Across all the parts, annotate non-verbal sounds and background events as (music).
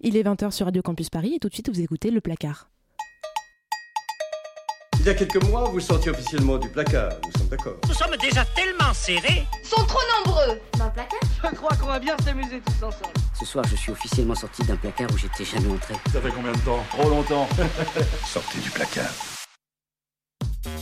Il est 20h sur Radio Campus Paris et tout de suite vous écoutez Le Placard. Il y a quelques mois, vous sortiez officiellement du placard, nous sommes d'accord. Nous sommes déjà tellement serrés. sont trop nombreux dans le placard. Je crois qu'on va bien s'amuser tous ensemble. Ce soir, je suis officiellement sorti d'un placard où j'étais jamais entré. Ça fait combien de temps? Trop longtemps. (laughs) Sortez du placard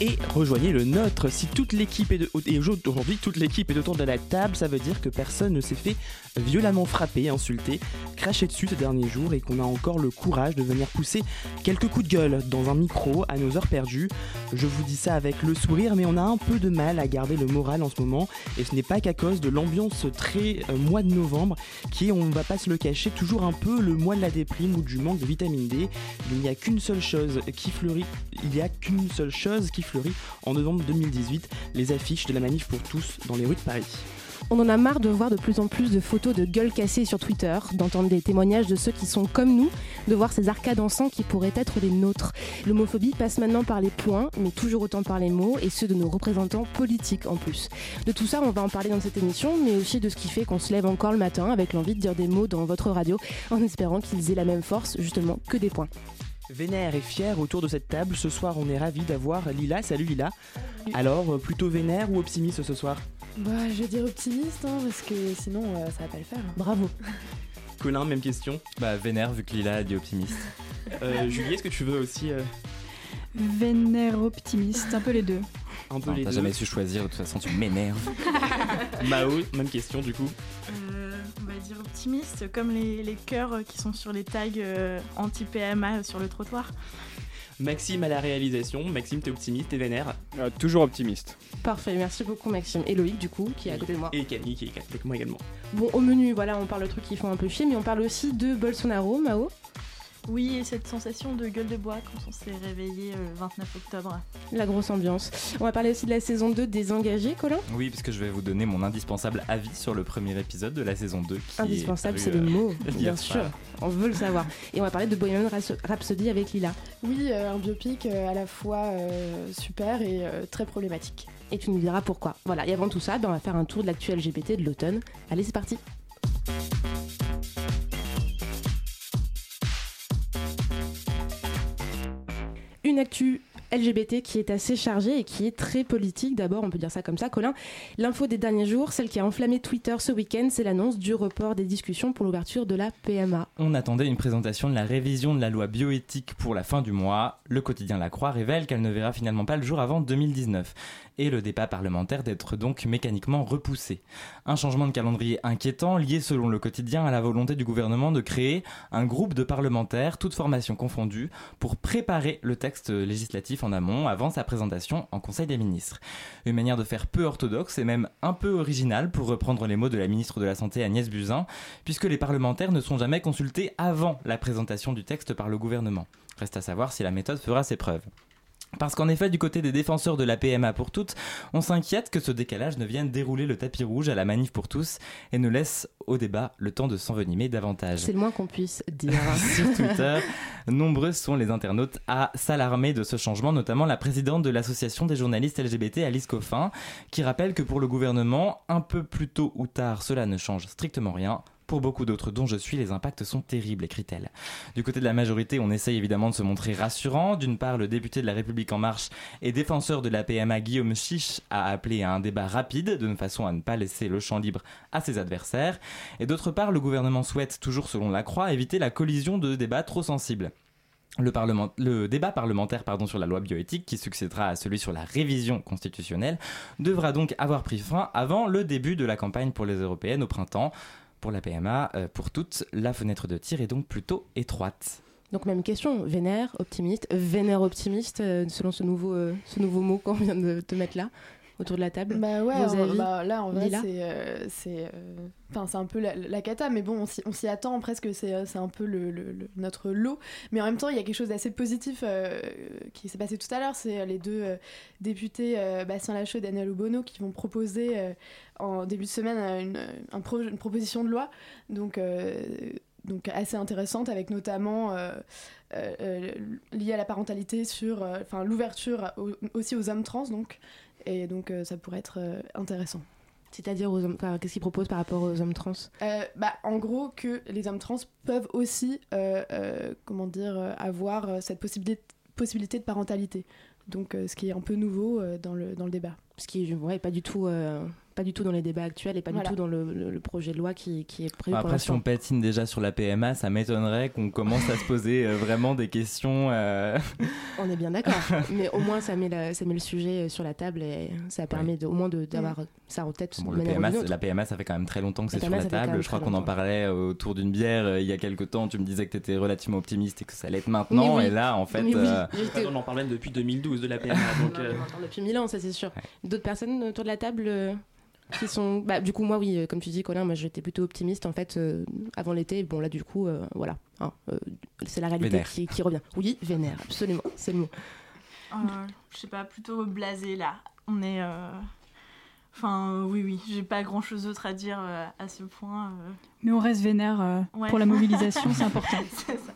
et rejoignez le nôtre. Si toute l'équipe est de et aujourd'hui toute l'équipe est autour de la table, ça veut dire que personne ne s'est fait violemment frapper, insulter, cracher dessus ces derniers jours et qu'on a encore le courage de venir pousser quelques coups de gueule dans un micro à nos heures perdues. Je vous dis ça avec le sourire, mais on a un peu de mal à garder le moral en ce moment et ce n'est pas qu'à cause de l'ambiance très euh, mois de novembre qui est, on va pas se le cacher, toujours un peu le mois de la déprime ou du manque de vitamine D. Il n'y a qu'une seule chose qui fleurit, il y a qu'une seule chose qui fleurit en novembre 2018, les affiches de la manif pour tous dans les rues de Paris. On en a marre de voir de plus en plus de photos de gueules cassées sur Twitter, d'entendre des témoignages de ceux qui sont comme nous, de voir ces arcades en sang qui pourraient être les nôtres. L'homophobie passe maintenant par les points, mais toujours autant par les mots, et ceux de nos représentants politiques en plus. De tout ça, on va en parler dans cette émission, mais aussi de ce qui fait qu'on se lève encore le matin avec l'envie de dire des mots dans votre radio, en espérant qu'ils aient la même force, justement, que des points. Vénère et fier autour de cette table. Ce soir, on est ravis d'avoir Lila. Salut Lila. Alors, euh, plutôt vénère ou optimiste ce soir Bah, je vais dire optimiste, hein, parce que sinon, euh, ça va pas le faire. Bravo. (laughs) Colin, même question. Bah, vénère, vu que Lila a dit optimiste. (laughs) euh, Julie, est-ce que tu veux aussi. Euh... Vénère, optimiste, un peu les deux. Un peu les T'as jamais su choisir, de toute façon, tu m'énerves. (laughs) Mao, même question du coup. Euh, dire optimiste, comme les, les cœurs qui sont sur les tags euh, anti-PMA sur le trottoir. Maxime à la réalisation. Maxime, t'es optimiste, t'es vénère euh, Toujours optimiste. Parfait, merci beaucoup Maxime. Et Loïc, du coup, qui est à côté de moi. Et Camille, qui est avec moi également. Bon, au menu, voilà, on parle de trucs qui font un peu chier, mais on parle aussi de Bolsonaro, Mao. Oui, et cette sensation de gueule de bois quand on s'est réveillé le 29 octobre. La grosse ambiance. On va parler aussi de la saison 2 des engagés, Colin? Oui, puisque je vais vous donner mon indispensable avis sur le premier épisode de la saison 2. Qui indispensable, c'est le mot, (laughs) bien sûr. On veut le savoir. Et on va parler de Bohemian Rhapsody avec Lila. Oui, euh, un biopic euh, à la fois euh, super et euh, très problématique. Et tu nous diras pourquoi. Voilà, et avant tout ça, ben, on va faire un tour de l'actu LGBT de l'automne. Allez, c'est parti une actu LGBT qui est assez chargée et qui est très politique. D'abord, on peut dire ça comme ça, Colin. L'info des derniers jours, celle qui a enflammé Twitter ce week-end, c'est l'annonce du report des discussions pour l'ouverture de la PMA. On attendait une présentation de la révision de la loi bioéthique pour la fin du mois. Le quotidien La Croix révèle qu'elle ne verra finalement pas le jour avant 2019 et le débat parlementaire d'être donc mécaniquement repoussé. Un changement de calendrier inquiétant lié selon le quotidien à la volonté du gouvernement de créer un groupe de parlementaires, toutes formations confondues, pour préparer le texte législatif en amont avant sa présentation en Conseil des ministres. Une manière de faire peu orthodoxe et même un peu originale pour reprendre les mots de la ministre de la Santé Agnès Buzyn, puisque les parlementaires ne sont jamais consultés avant la présentation du texte par le gouvernement. Reste à savoir si la méthode fera ses preuves. Parce qu'en effet, du côté des défenseurs de la PMA pour toutes, on s'inquiète que ce décalage ne vienne dérouler le tapis rouge à la manif pour tous et ne laisse au débat le temps de s'envenimer davantage. C'est le moins qu'on puisse dire. (laughs) Sur Twitter, nombreux sont les internautes à s'alarmer de ce changement, notamment la présidente de l'association des journalistes LGBT, Alice Coffin, qui rappelle que pour le gouvernement, un peu plus tôt ou tard, cela ne change strictement rien. Pour beaucoup d'autres dont je suis, les impacts sont terribles, écrit-elle. Du côté de la majorité, on essaye évidemment de se montrer rassurant. D'une part, le député de la République En Marche et défenseur de la PMA Guillaume Chiche a appelé à un débat rapide, de façon à ne pas laisser le champ libre à ses adversaires. Et d'autre part, le gouvernement souhaite, toujours selon la Croix, éviter la collision de débats trop sensibles. Le, débat parlementaire sur la loi bioéthique, qui succédera à celui sur la révision constitutionnelle, devra donc avoir pris fin avant le début de la campagne pour les européennes au printemps. Pour la PMA, euh, pour toutes, la fenêtre de tir est donc plutôt étroite. Donc même question, vénère, optimiste, vénère optimiste, euh, selon ce nouveau, euh, ce nouveau mot qu'on vient de te mettre là autour de la table. Bah ouais, bah, là en vrai c'est euh, c'est enfin c'est un peu la, la, cata mais bon on s'y attend presque c'est un peu le, le, le, notre lot. Mais en même temps il y a quelque chose d'assez positif euh, qui s'est passé tout à l'heure c'est les deux euh, députés Bastien Lachaud et Daniel Obono qui vont proposer en début de semaine une, un pro, une proposition de loi donc donc assez intéressante avec notamment euh, euh, liée à la parentalité sur enfin l'ouverture aussi aux hommes trans donc et donc ça pourrait être intéressant. C'est-à-dire aux hommes, qu'est-ce qu'ils proposent par rapport aux hommes trans? Euh, bah, En gros, que les hommes trans peuvent aussi, euh, euh, comment dire, avoir cette possibilité, possibilité de parentalité. Donc, ce qui est un peu nouveau dans, le, dans le débat. Ce qui n'est ouais, pas du tout pas du tout dans les débats actuels et pas du tout dans le, projet de loi qui, qui est prévu bah, Après, si on patine déjà sur la PMA, ça m'étonnerait qu'on commence à se poser euh, vraiment des questions. Euh. On est bien d'accord, (laughs) mais au moins ça met, ça met le sujet euh, sur la table et ça permet au moins d'avoir ça en tête. Bon, PMA, la PMA, ça fait quand même très longtemps que c'est sur la table. Je crois qu'on en parlait autour d'une bière il y a quelques temps. Tu me disais que tu étais relativement optimiste et que ça allait être maintenant. Et là, en fait. On en parlait depuis 2012 de la PMA. (laughs) donc, depuis 1000 ans, ça c'est sûr. D'autres personnes autour de la table qui sont bah, du coup moi oui euh, comme tu dis Colin moi j'étais plutôt optimiste en fait euh, avant l'été bon là du coup euh, voilà hein, c'est la réalité qui, qui, revient oui vénère absolument c'est le mot je sais pas plutôt blasé là on est Enfin, oui, oui, j'ai pas grand chose d'autre à dire à ce point. Mais on reste vénère pour la (laughs) mobilisation, c'est important. c'est ça.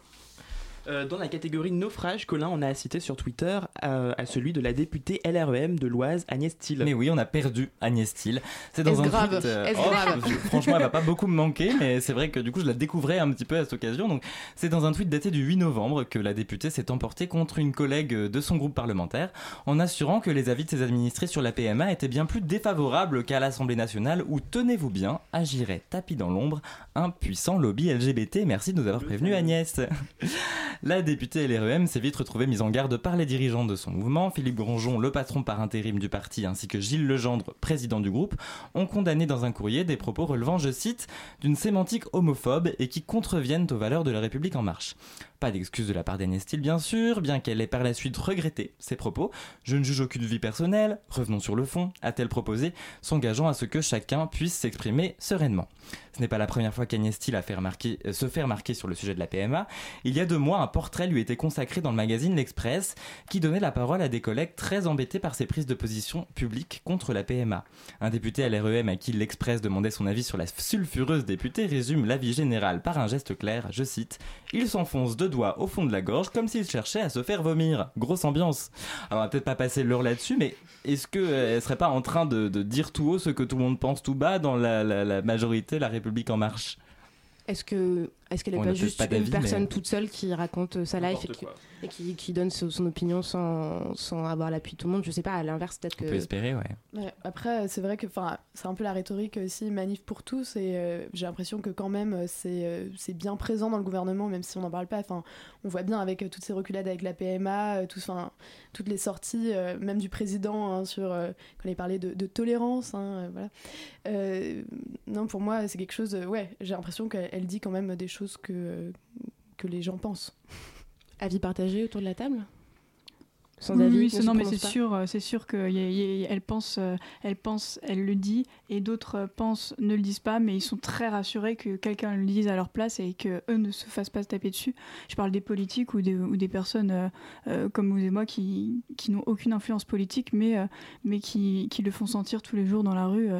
Euh, dans la catégorie naufrage, Colin, on a cité sur Twitter euh, à celui de la députée LREM de l'Oise, Agnès Thiel. Mais oui, on a perdu Agnès Thiel. C'est dans un grave tweet. Euh, oh, franchement, elle va pas beaucoup me manquer, mais c'est vrai que du coup, je la découvrais un petit peu à cette occasion. Donc, c'est dans un tweet daté du 8 novembre que la députée s'est emportée contre une collègue de son groupe parlementaire en assurant que les avis de ses administrés sur la PMA étaient bien plus défavorables qu'à l'Assemblée nationale où, tenez-vous bien, agirait tapis dans l'ombre un puissant lobby LGBT. Merci de nous avoir prévenu, Agnès. La députée LREM s'est vite retrouvée mise en garde par les dirigeants de son mouvement. Philippe Gronjon, le patron par intérim du parti, ainsi que Gilles Legendre, président du groupe, ont condamné dans un courrier des propos relevant, je cite, d'une sémantique homophobe et qui contreviennent aux valeurs de la République en marche. Pas d'excuse de la part d'Anestil, bien sûr, bien qu'elle ait par la suite regretté ses propos. Je ne juge aucune vie personnelle, revenons sur le fond, a-t-elle proposé, s'engageant à ce que chacun puisse s'exprimer sereinement. Ce n'est pas la première fois qu'Agnès a fait euh, se fait remarquer sur le sujet de la PMA. Il y a deux mois, un portrait lui était consacré dans le magazine L'Express, qui donnait la parole à des collègues très embêtés par ses prises de position publiques contre la PMA. Un député à l'REM à qui l'Express demandait son avis sur la sulfureuse députée résume l'avis général par un geste clair, je cite, Il s'enfonce deux doigts au fond de la gorge comme s'il cherchait à se faire vomir. Grosse ambiance. Alors on va peut-être pas passer l'heure là-dessus, mais est-ce qu'elle euh, serait pas en train de, dire tout haut ce que tout le monde pense tout bas dans la majorité, la République en marche? Est-ce que est-ce qu'elle n'est pas juste une personne toute seule qui raconte euh, sa life et, qui, qui, donne son, opinion sans, sans avoir l'appui de tout le monde? Je sais pas, à l'inverse, peut-être que. On peut espérer, ouais. après, c'est vrai que c'est un peu la rhétorique aussi, manif pour tous, et euh, j'ai l'impression que quand même, euh, c'est bien présent dans le gouvernement, même si on n'en parle pas. Enfin, on voit bien avec toutes ces reculades avec la PMA, tout, toutes les sorties, même du président, hein, sur, quand il parlait de, de tolérance. Hein, voilà. non, pour moi, c'est quelque chose. ouais, j'ai l'impression qu'elle dit quand même des choses que, que les gens pensent. Avis partagé autour de la table? Sans avis, non, mais c'est sûr, euh, c'est sûr qu'elle pense, euh, elle pense, elle le dit, et d'autres euh, pensent, ne le disent pas, mais ils sont très rassurés que quelqu'un le dise à leur place et que eux ne se fassent pas se taper dessus. Je parle des politiques ou des, ou des personnes comme vous et moi qui, qui n'ont aucune influence politique, mais, mais qui, qui, le font sentir tous les jours dans la rue.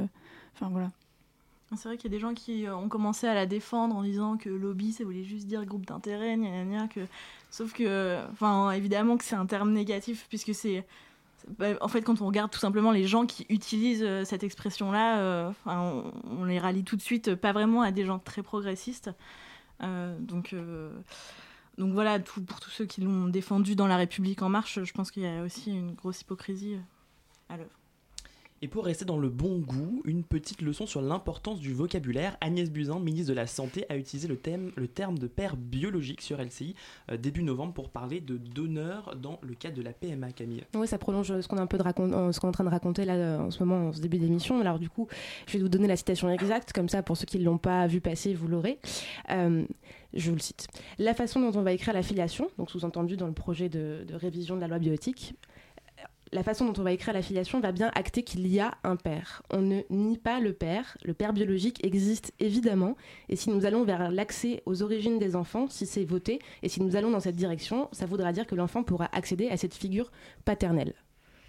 Enfin voilà. C'est vrai qu'il y a des gens qui euh, ont commencé à la défendre en disant que lobby, ça voulait juste dire groupe d'intérêt, que... Sauf que, enfin, évidemment que c'est un terme négatif, puisque c'est... En fait, quand on regarde tout simplement les gens qui utilisent euh, cette expression-là, euh, on, les rallie tout de suite, pas vraiment à des gens très progressistes. donc, donc voilà, pour tous ceux qui l'ont défendu dans La République en marche, je pense qu'il y a aussi une grosse hypocrisie à l'œuvre. Et pour rester dans le bon goût, une petite leçon sur l'importance du vocabulaire. Agnès Buzyn, ministre de la Santé, a utilisé le, thème, le terme de père biologique sur LCI euh, début novembre pour parler de donneur dans le cadre de la PMA, Camille. Oui, ça prolonge euh, ce qu'on est en train de raconter là euh, en ce moment, en ce début d'émission. Alors du coup, je vais vous donner la citation exacte, comme ça pour ceux qui ne l'ont pas vu passer, vous l'aurez. je vous le cite. La façon dont on va écrire la filiation, donc sous-entendu dans le projet de, révision de la loi bioéthique, la façon dont on va écrire la filiation va bien acter qu'il y a un père. On ne nie pas le père, le père biologique existe évidemment, et si nous allons vers l'accès aux origines des enfants, si c'est voté, et si nous allons dans cette direction, ça voudra dire que l'enfant pourra accéder à cette figure paternelle.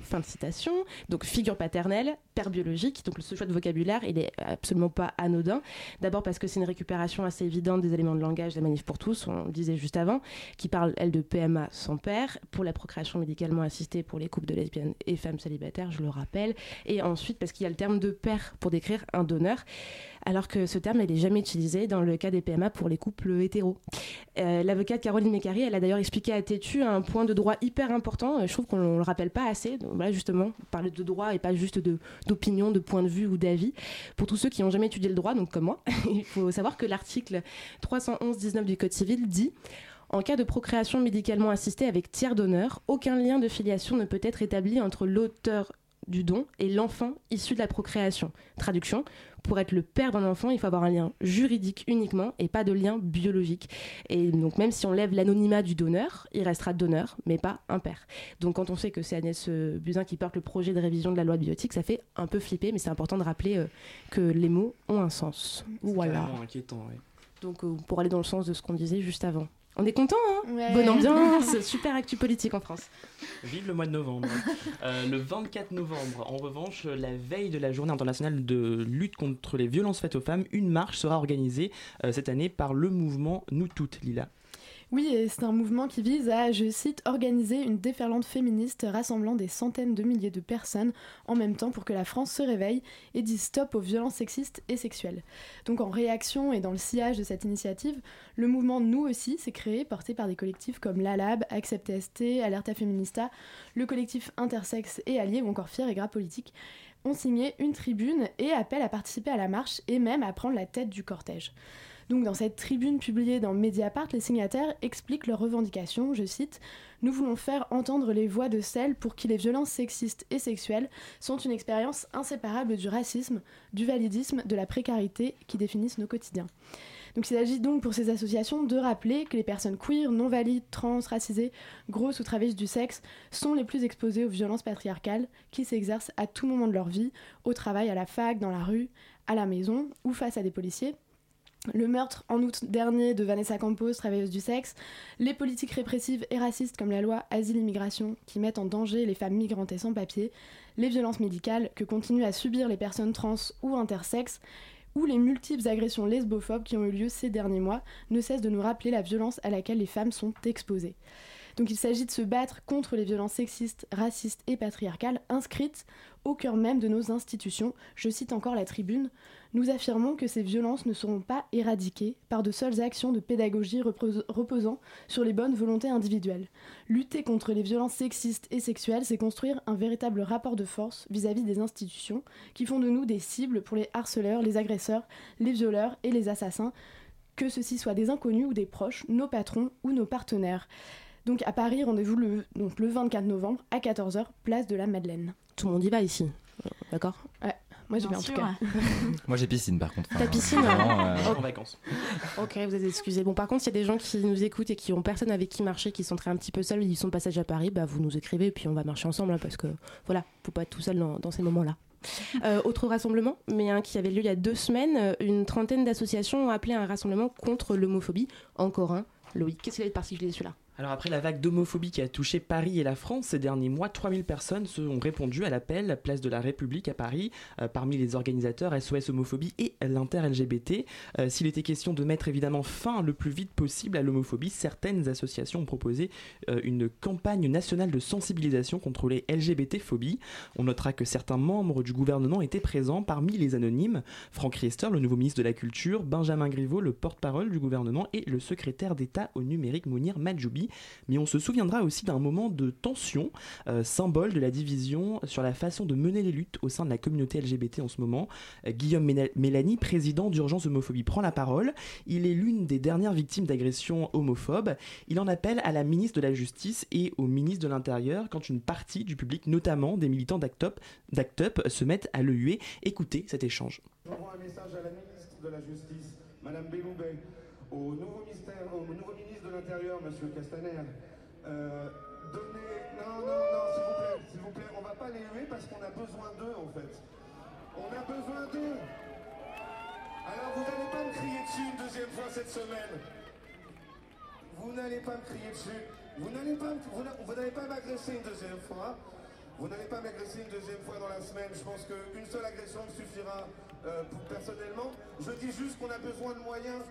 Fin de citation. Donc figure paternelle, père biologique. Donc ce choix de vocabulaire, il est absolument pas anodin. D'abord parce que c'est une récupération assez évidente des éléments de langage de la manif pour tous, on le disait juste avant, qui parle, elle, de PMA sans père, pour la procréation médicalement assistée pour les couples de lesbiennes et femmes célibataires, je le rappelle. Et ensuite parce qu'il y a le terme de père pour décrire un donneur alors que ce terme n'est jamais utilisé dans le cas des PMA pour les couples hétéros. Euh, l'avocate Caroline Mécari, elle a d'ailleurs expliqué à Tétu un point de droit hyper important, euh, je trouve qu'on ne le rappelle pas assez, donc voilà justement, parler de droit et pas juste d'opinion, de, point de vue ou d'avis. Pour tous ceux qui n'ont jamais étudié le droit, donc comme moi, (laughs) il faut savoir que l'article 311-19 du Code civil dit en cas de procréation médicalement assistée avec tiers d'honneur, aucun lien de filiation ne peut être établi entre l'auteur du don et l'enfant issu de la procréation. Traduction, pour être le père d'un enfant, il faut avoir un lien juridique uniquement et pas de lien biologique. Et donc même si on lève l'anonymat du donneur, il restera donneur, mais pas un père. Donc quand on sait que c'est Agnès euh, Buzyn qui porte le projet de révision de la loi de biotique, ça fait un peu flipper, mais c'est important de rappeler euh, que les mots ont un sens. Voilà. inquiétant, Donc euh, pour aller dans le sens de ce qu'on disait juste avant. On est content, hein Bonne ambiance, super actu politique en France. Vive le mois de novembre. Euh, le 24 novembre, en revanche, la veille de la journée internationale de lutte contre les violences faites aux femmes, une marche sera organisée euh, cette année par le mouvement Nous Toutes, Lila. Oui, c'est un mouvement qui vise à, je cite, organiser une déferlante féministe rassemblant des centaines de milliers de personnes en même temps pour que la France se réveille et dise stop aux violences sexistes et sexuelles. Donc en réaction et dans le sillage de cette initiative, le mouvement Nous aussi s'est créé, porté par des collectifs comme l'ALAB, Accept ST, Alerta Feminista, le collectif Intersexe et Alliés ou encore Fier et Gras Politique ont signé une tribune et appellent à participer à la marche et même à prendre la tête du cortège. Donc dans cette tribune publiée dans Mediapart, les signataires expliquent leurs revendications, je cite, Nous voulons faire entendre les voix de celles pour qui les violences sexistes et sexuelles sont une expérience inséparable du racisme, du validisme, de la précarité qui définissent nos quotidiens. Il s'agit donc pour ces associations de rappeler que les personnes queer, non valides, trans, racisées, grosses ou travesties du sexe sont les plus exposées aux violences patriarcales qui s'exercent à tout moment de leur vie, au travail, à la fac, dans la rue, à la maison ou face à des policiers le meurtre en août dernier de Vanessa Campos, travailleuse du sexe, les politiques répressives et racistes comme la loi Asile-Immigration qui mettent en danger les femmes migrantes et sans papier, les violences médicales que continuent à subir les personnes trans ou intersexes, ou les multiples agressions lesbophobes qui ont eu lieu ces derniers mois ne cessent de nous rappeler la violence à laquelle les femmes sont exposées. Donc il s'agit de se battre contre les violences sexistes, racistes et patriarcales inscrites au cœur même de nos institutions. Je cite encore la tribune. Nous affirmons que ces violences ne seront pas éradiquées par de seules actions de pédagogie reposant sur les bonnes volontés individuelles. Lutter contre les violences sexistes et sexuelles, c'est construire un véritable rapport de force vis-à-vis des institutions qui font de nous des cibles pour les harceleurs, les agresseurs, les violeurs et les assassins, que ceux-ci soient des inconnus ou des proches, nos patrons ou nos partenaires. Donc à Paris, rendez-vous le, donc le 24 novembre à 14h, place de la Madeleine. Tout le monde y va ici, d'accord? Ouais. Moi j'ai bien en tout cas. (laughs) Moi j'ai piscine par contre. T'as piscine euh, En vacances. Ok, vous êtes excusés. Bon, par contre, s'il y a des gens qui nous écoutent et qui ont personne avec qui marcher, qui sont très un petit peu seuls, ils sont passage à Paris, bah vous nous écrivez et puis on va marcher ensemble hein, parce que voilà, faut pas être tout seul dans, ces moments-là. Euh, autre rassemblement, mais un qui avait lieu il y a deux semaines, euh, une trentaine d'associations ont appelé un rassemblement contre l'homophobie. Encore un. Loïc, qu'est-ce qu'il y a de particulier celui-là? Alors après la vague d'homophobie qui a touché Paris et la France ces derniers mois, 3000 personnes ont répondu à l'appel Place de la République à Paris, euh, parmi les organisateurs SOS Homophobie et l'inter-LGBT. Euh, s'il était question de mettre évidemment fin le plus vite possible à l'homophobie, certaines associations ont proposé euh, une campagne nationale de sensibilisation contre les LGBT-phobies. On notera que certains membres du gouvernement étaient présents parmi les anonymes. Franck Riester, le nouveau ministre de la Culture, Benjamin Griveaux, le porte-parole du gouvernement et le secrétaire d'État au numérique Mounir Majoubi mais on se souviendra aussi d'un moment de tension, euh, symbole de la division sur la façon de mener les luttes au sein de la communauté LGBT en ce moment. Euh, Guillaume Mélanie, président d'Urgence Homophobie, prend la parole. Il est l'une des dernières victimes d'agressions homophobes. Il en appelle à la ministre de la Justice et au ministre de l'Intérieur quand une partie du public, notamment des militants d'Act Up, se mettent à le huer. Écoutez cet échange. Un message à la ministre de la Justice, au nouveau, ministère, au nouveau ministre de l'Intérieur, Monsieur Castaner. Euh, donnez... Non, non, non, s'il vous plaît, s'il vous plaît, on va pas les huer parce qu'on a besoin d'eux, en fait. On a besoin d'eux. Alors vous n'allez pas me crier dessus une deuxième fois cette semaine. Vous n'allez pas me crier dessus. Vous n'allez pas, vous pas m'agresser une deuxième fois. Vous n'allez pas m'agresser une deuxième fois dans la semaine. Je pense qu'une seule agression me suffira euh, personnellement. Je dis juste qu'on a besoin de moyens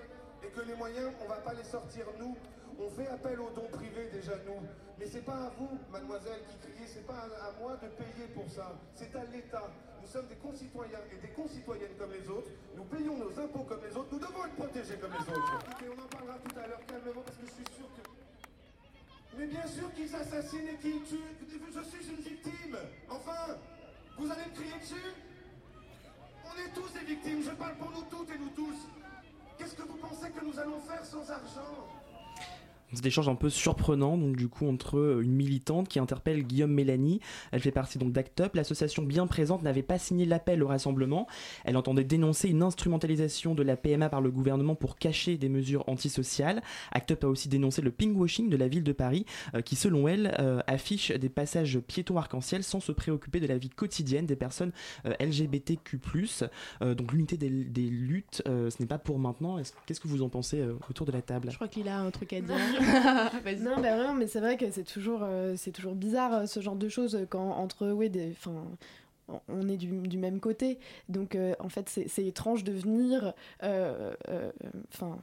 et que les moyens, on ne va pas les sortir nous. On fait appel aux dons privés déjà nous. Mais c'est pas à vous, mademoiselle, qui criez, c'est pas à, moi de payer pour ça. C'est à l'État. Nous sommes des concitoyens et des concitoyennes comme les autres. Nous payons nos impôts comme les autres. Nous devons être protégés comme les autres. Et on en parlera tout à l'heure calmement parce que je suis sûr que. Mais bien sûr qu'ils assassinent et qu'ils tuent. Je suis une victime. Enfin, vous allez me crier dessus? On est tous des victimes. Je parle pour nous toutes et nous tous. Qu'est-ce que vous pensez que nous allons faire sans argent? C'est des échanges un peu surprenants, donc du coup entre euh, une militante qui interpelle Guillaume Mélanie, elle fait partie donc d'Act Up, l'association bien présente n'avait pas signé l'appel au rassemblement, elle entendait dénoncer une instrumentalisation de la PMA par le gouvernement pour cacher des mesures antisociales. Act Up a aussi dénoncé le ping-washing de la ville de Paris, euh, qui selon elle euh, affiche des passages piétons arc-en-ciel sans se préoccuper de la vie quotidienne des personnes LGBTQ+. donc l'unité des, luttes, ce n'est pas pour maintenant. Qu'est-ce que vous en pensez autour de la table? Je crois qu'il a un truc à dire. (laughs) (laughs) non, bah vraiment, mais c'est vrai que c'est toujours, euh, c'est toujours bizarre euh, ce genre de choses quand entre ouais, des, on est du, même côté. Donc euh, en fait, c'est étrange de venir, enfin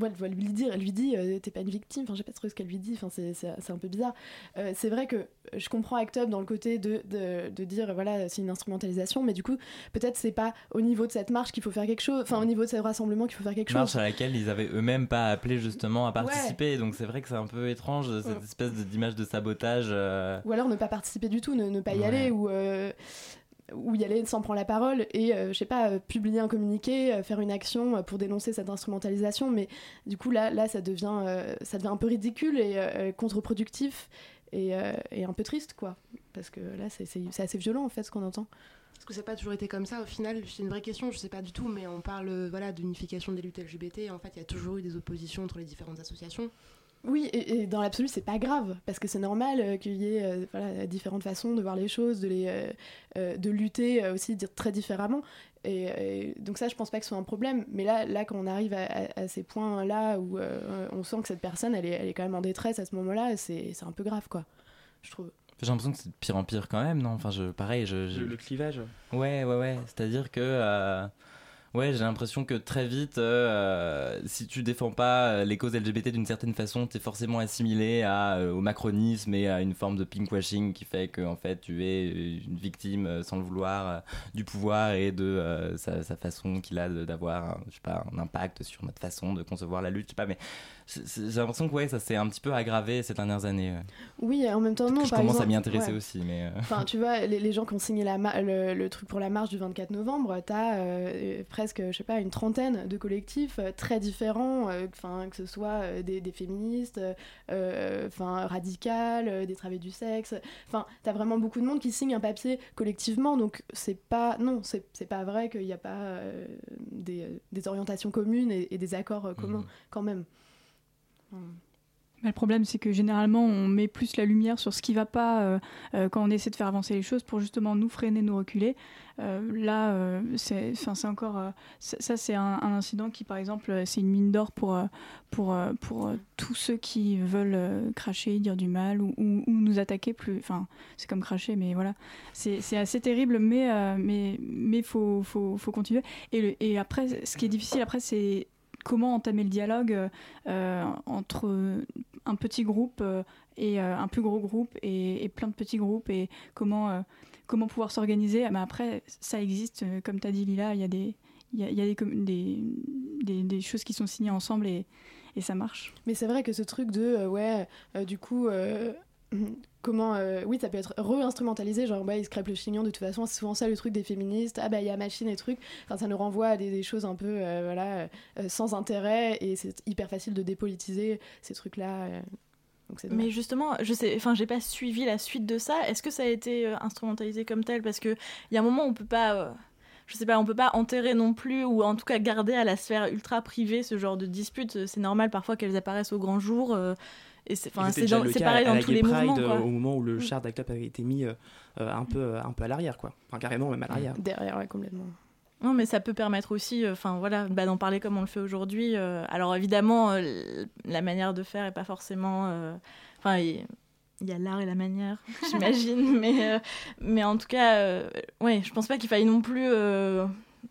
ouais, elle lui dire, elle lui dit, euh, t'es pas une victime, enfin, je sais pas trop ce qu'elle lui dit, enfin, c'est un peu bizarre. Euh, c'est vrai que je comprends Act Up dans le côté de, de, de dire, voilà, c'est une instrumentalisation, mais du coup, peut-être c'est pas au niveau de cette marche qu'il faut faire quelque chose, enfin, au niveau de ce rassemblement qu'il faut faire quelque chose. Marche à laquelle ils avaient eux-mêmes pas appelé justement à participer, donc c'est vrai que c'est un peu étrange, cette espèce d'image de sabotage. Euh. Ou alors ne pas participer du tout, ne, ne pas y aller, ou où y aller sans prendre la parole et, euh, je sais pas, euh, publier un communiqué, euh, faire une action pour dénoncer cette instrumentalisation. Mais du coup, là, là ça, devient, ça devient un peu ridicule et contre-productif et, et, un peu triste, quoi. Parce que là, c'est assez violent, en fait, ce qu'on entend. Est-ce que ça n'a pas toujours été comme ça au final? C'est une vraie question, je sais pas du tout, mais on parle voilà, d'unification des luttes LGBT. En fait, il y a toujours eu des oppositions entre les différentes associations. Oui, et, dans l'absolu, c'est pas grave, parce que c'est normal euh, qu'il y ait euh, voilà, différentes façons de voir les choses, de, les, euh, de lutter aussi dire très différemment. Et, donc ça, je pense pas que ce soit un problème. Mais là, là quand on arrive à, ces points-là où on sent que cette personne, elle est, elle est quand même en détresse à ce moment-là, c'est un peu grave, quoi, je trouve. J'ai l'impression que c'est de pire en pire quand même, non? Enfin, je, pareil, je, Le, clivage. Ouais, ouais, ouais. C'est-à-dire que Ouais, j'ai l'impression que très vite, euh, si tu défends pas euh, les causes LGBT d'une certaine façon, tu es forcément assimilé à, euh, au macronisme et à une forme de pinkwashing qui fait que en fait, tu es une victime sans le vouloir du pouvoir et de sa, sa, façon qu'il a d'avoir, je sais pas, un impact sur notre façon de concevoir la lutte. Je sais pas, mais j'ai l'impression que ouais, ça s'est un petit peu aggravé ces dernières années. Oui, en même temps, non. je commence à m'y intéresser aussi. Mais Enfin, tu vois, les, gens qui ont signé la le, truc pour la marche du 24 novembre, tu as presque, je sais pas, une trentaine de collectifs euh, très différents, euh, que ce soit euh, des, féministes, enfin radicales, des travailleurs du sexe. Enfin, tu as vraiment beaucoup de monde qui signe un papier collectivement, donc c'est pas, non, c'est pas vrai qu'il n'y a pas des, des, orientations communes et, des accords communs mmh. quand même. Le problème, c'est que généralement, on met plus la lumière sur ce qui va pas quand on essaie de faire avancer les choses pour justement nous freiner, nous reculer. Euh, là, euh, c'est encore. Euh, ça, c'est un, incident qui, par exemple, c'est une mine d'or pour, pour, pour tous ceux qui veulent cracher, dire du mal ou, nous attaquer plus. Enfin, c'est comme cracher, mais voilà. C'est assez terrible, mais mais, mais faut, faut, faut, continuer. Et, et après, ce qui est difficile, après, c'est comment entamer le dialogue entre un petit groupe et un plus gros groupe et, plein de petits groupes et comment comment pouvoir s'organiser. Mais après, ça existe, euh, comme tu as dit Lila, il y a des, choses qui sont signées ensemble et, et ça marche. Mais c'est vrai que ce truc de, euh, ouais, euh, du coup, comment, oui, ça peut être re-instrumentalisé, genre, bah, ils se crêpent le chignon, de toute façon, c'est souvent ça le truc des féministes, ah bah, il y a machine et trucs, enfin, ça nous renvoie à des, choses un peu, voilà, sans intérêt, et c'est hyper facile de dépolitiser ces trucs-là. Mais justement, je sais, enfin, j'ai pas suivi la suite de ça. Est-ce que ça a été euh, instrumentalisé comme tel? Parce qu'il y a un moment où on peut pas. Euh, je sais pas, on peut pas enterrer non plus, ou en tout cas garder à la sphère ultra privée ce genre de disputes. C'est normal parfois qu'elles apparaissent au grand jour. Euh, et c'est pareil dans tous les mouvements. Quoi. Au moment où le mm. char d'Act avait été mis un, peu, un peu à l'arrière, quoi. Enfin, carrément même à l'arrière. Derrière, ouais, complètement. Non, mais ça peut permettre aussi, euh, enfin voilà, bah, d'en parler comme on le fait aujourd'hui. Euh. alors évidemment, euh, la manière de faire est pas forcément, enfin, il il y a l'art et la manière, j'imagine. (laughs) mais, mais en tout cas, ouais, je pense pas qu'il faille non plus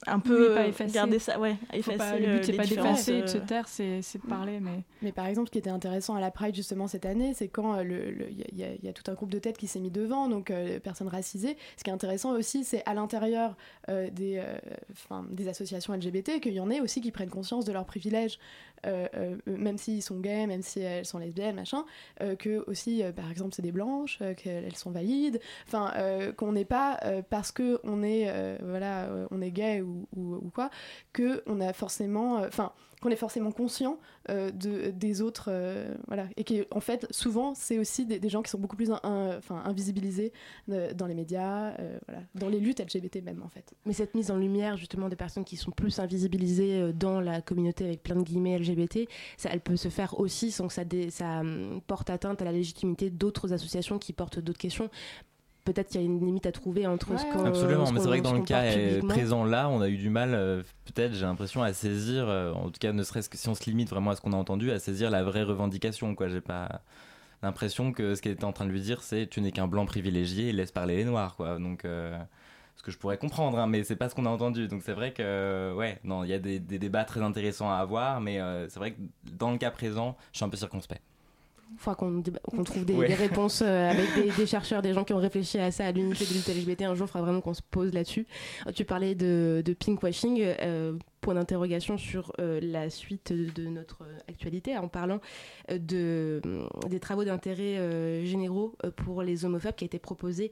un peu pas effacer. garder ça ouais effacer pas, le but c'est pas d'effacer de se taire c'est de parler mais mais par exemple ce qui était intéressant à la Pride justement cette année c'est quand il le, y, a, y, a tout un groupe de têtes qui s'est mis devant donc euh, personnes racisées. Ce qui est intéressant aussi c'est à l'intérieur euh, des euh, des associations LGBT qu'il y en ait aussi qui prennent conscience de leurs privilèges même s'ils sont gays même si elles sont lesbiennes machin que aussi par exemple c'est des blanches qu'elles sont valides. Enfin qu'on n'est pas parce que on est voilà on est gay ou, quoi, que on a forcément, euh, enfin, qu'on est forcément conscient euh, de, des autres, euh, voilà, et qu'en fait, souvent, c'est aussi des, gens qui sont beaucoup plus invisibilisés dans les médias, voilà, dans les luttes LGBT même, en fait. Mais cette mise en lumière, justement, des personnes qui sont plus invisibilisées dans la communauté avec plein de guillemets LGBT, ça, elle peut se faire aussi sans que ça, ça hum, porte atteinte à la légitimité d'autres associations qui portent d'autres questions peut-être qu'il y a une limite à trouver entre ce qu'on absolument mais c'est vrai que dans le cas présent là on a eu du mal euh, peut-être j'ai l'impression à saisir euh, en tout cas ne serait-ce que si on se limite vraiment à ce qu'on a entendu à saisir la vraie revendication quoi. J'ai pas l'impression que ce qu'elle était en train de lui dire c'est tu n'es qu'un blanc privilégié et laisse parler les noirs quoi. Donc euh, ce que je pourrais comprendre hein, mais c'est pas ce qu'on a entendu. Donc c'est vrai que ouais non il y a des, débats très intéressants à avoir mais c'est vrai que dans le cas présent je suis un peu circonspect faudra qu'on trouve des, réponses euh, (laughs) avec des, chercheurs, des gens qui ont réfléchi à ça, à l'unité de l'UT LGBT. Un jour, il faudra vraiment qu'on se pose là-dessus. Tu parlais de, de pinkwashing. Euh, point d'interrogation sur euh, la suite de notre actualité en parlant de, des travaux d'intérêt généraux pour les homophobes qui a été proposé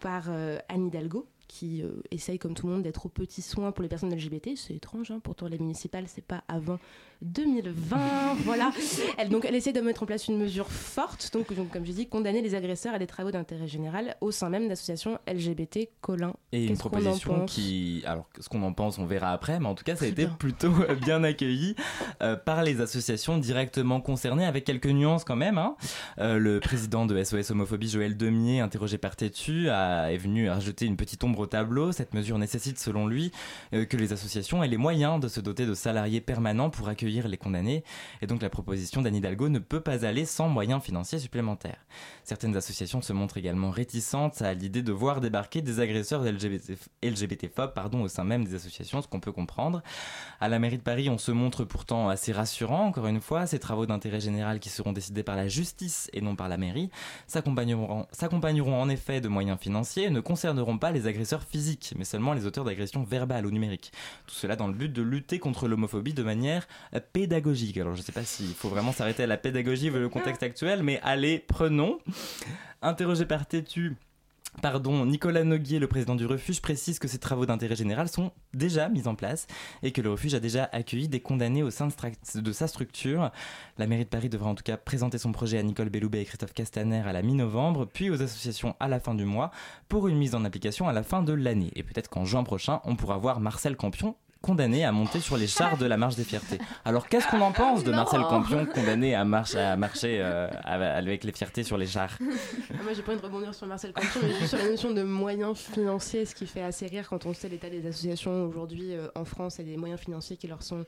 par Anne Hidalgo qui essaye comme tout le monde d'être au petit soin pour les personnes LGBT. C'est étrange, hein, pourtant les municipales, c'est pas avant 2020. (laughs) voilà. Elle, donc, elle essaie de mettre en place une mesure forte, donc, comme je dis, condamner les agresseurs à des travaux d'intérêt général au sein même d'associations LGBT. Colin. Et une proposition qui. Alors, ce qu'on en pense, on verra après, mais en tout cas, ça a été plutôt euh, bien accueilli euh, par les associations directement concernées, avec quelques nuances quand même. Hein. Euh, le président de SOS Homophobie, Joël Demier, interrogé par Tétu, a, est venu rajouter une petite ombre au tableau. Cette mesure nécessite, selon lui, que les associations aient les moyens de se doter de salariés permanents pour accueillir les condamnés, et donc la proposition d'Anne Hidalgo ne peut pas aller sans moyens financiers supplémentaires. Certaines associations se montrent également réticentes à l'idée de voir débarquer des agresseurs LGBT, pardon, au sein même des associations, ce qu'on peut comprendre. À la mairie de Paris, on se montre pourtant assez rassurant, encore une fois, ces travaux d'intérêt général qui seront décidés par la justice et non par la mairie s'accompagneront en effet de moyens financiers et ne concerneront pas les agresseurs physiques, mais seulement les auteurs d'agressions verbales ou numériques. Tout cela dans le but de lutter contre l'homophobie de manière pédagogique. Alors je ne sais pas s'il faut vraiment s'arrêter à la pédagogie vu le contexte actuel, mais allez, prenons. Interrogé par Tétu, Pardon, Nicolas Noguier, le président du refuge, précise que ces travaux d'intérêt général sont déjà mis en place et que le refuge a déjà accueilli des condamnés au sein de, sa structure. La mairie de Paris devra en tout cas présenter son projet à Nicole Belloubet et Christophe Castaner à la mi-novembre, puis aux associations à la fin du mois, pour une mise en application à la fin de l'année. Et peut-être qu'en juin prochain, on pourra voir Marcel Campion condamné à monter sur les chars de la marche des fiertés. Alors qu'est-ce qu'on en pense de Marcel Campion condamné à, à marcher euh, avec les fiertés sur les chars? Ah, Moi j'ai pas envie de rebondir sur Marcel Campion, mais juste sur la notion de moyens financiers, ce qui fait assez rire quand on sait l'état des associations aujourd'hui euh, en France et des moyens financiers qui leur sont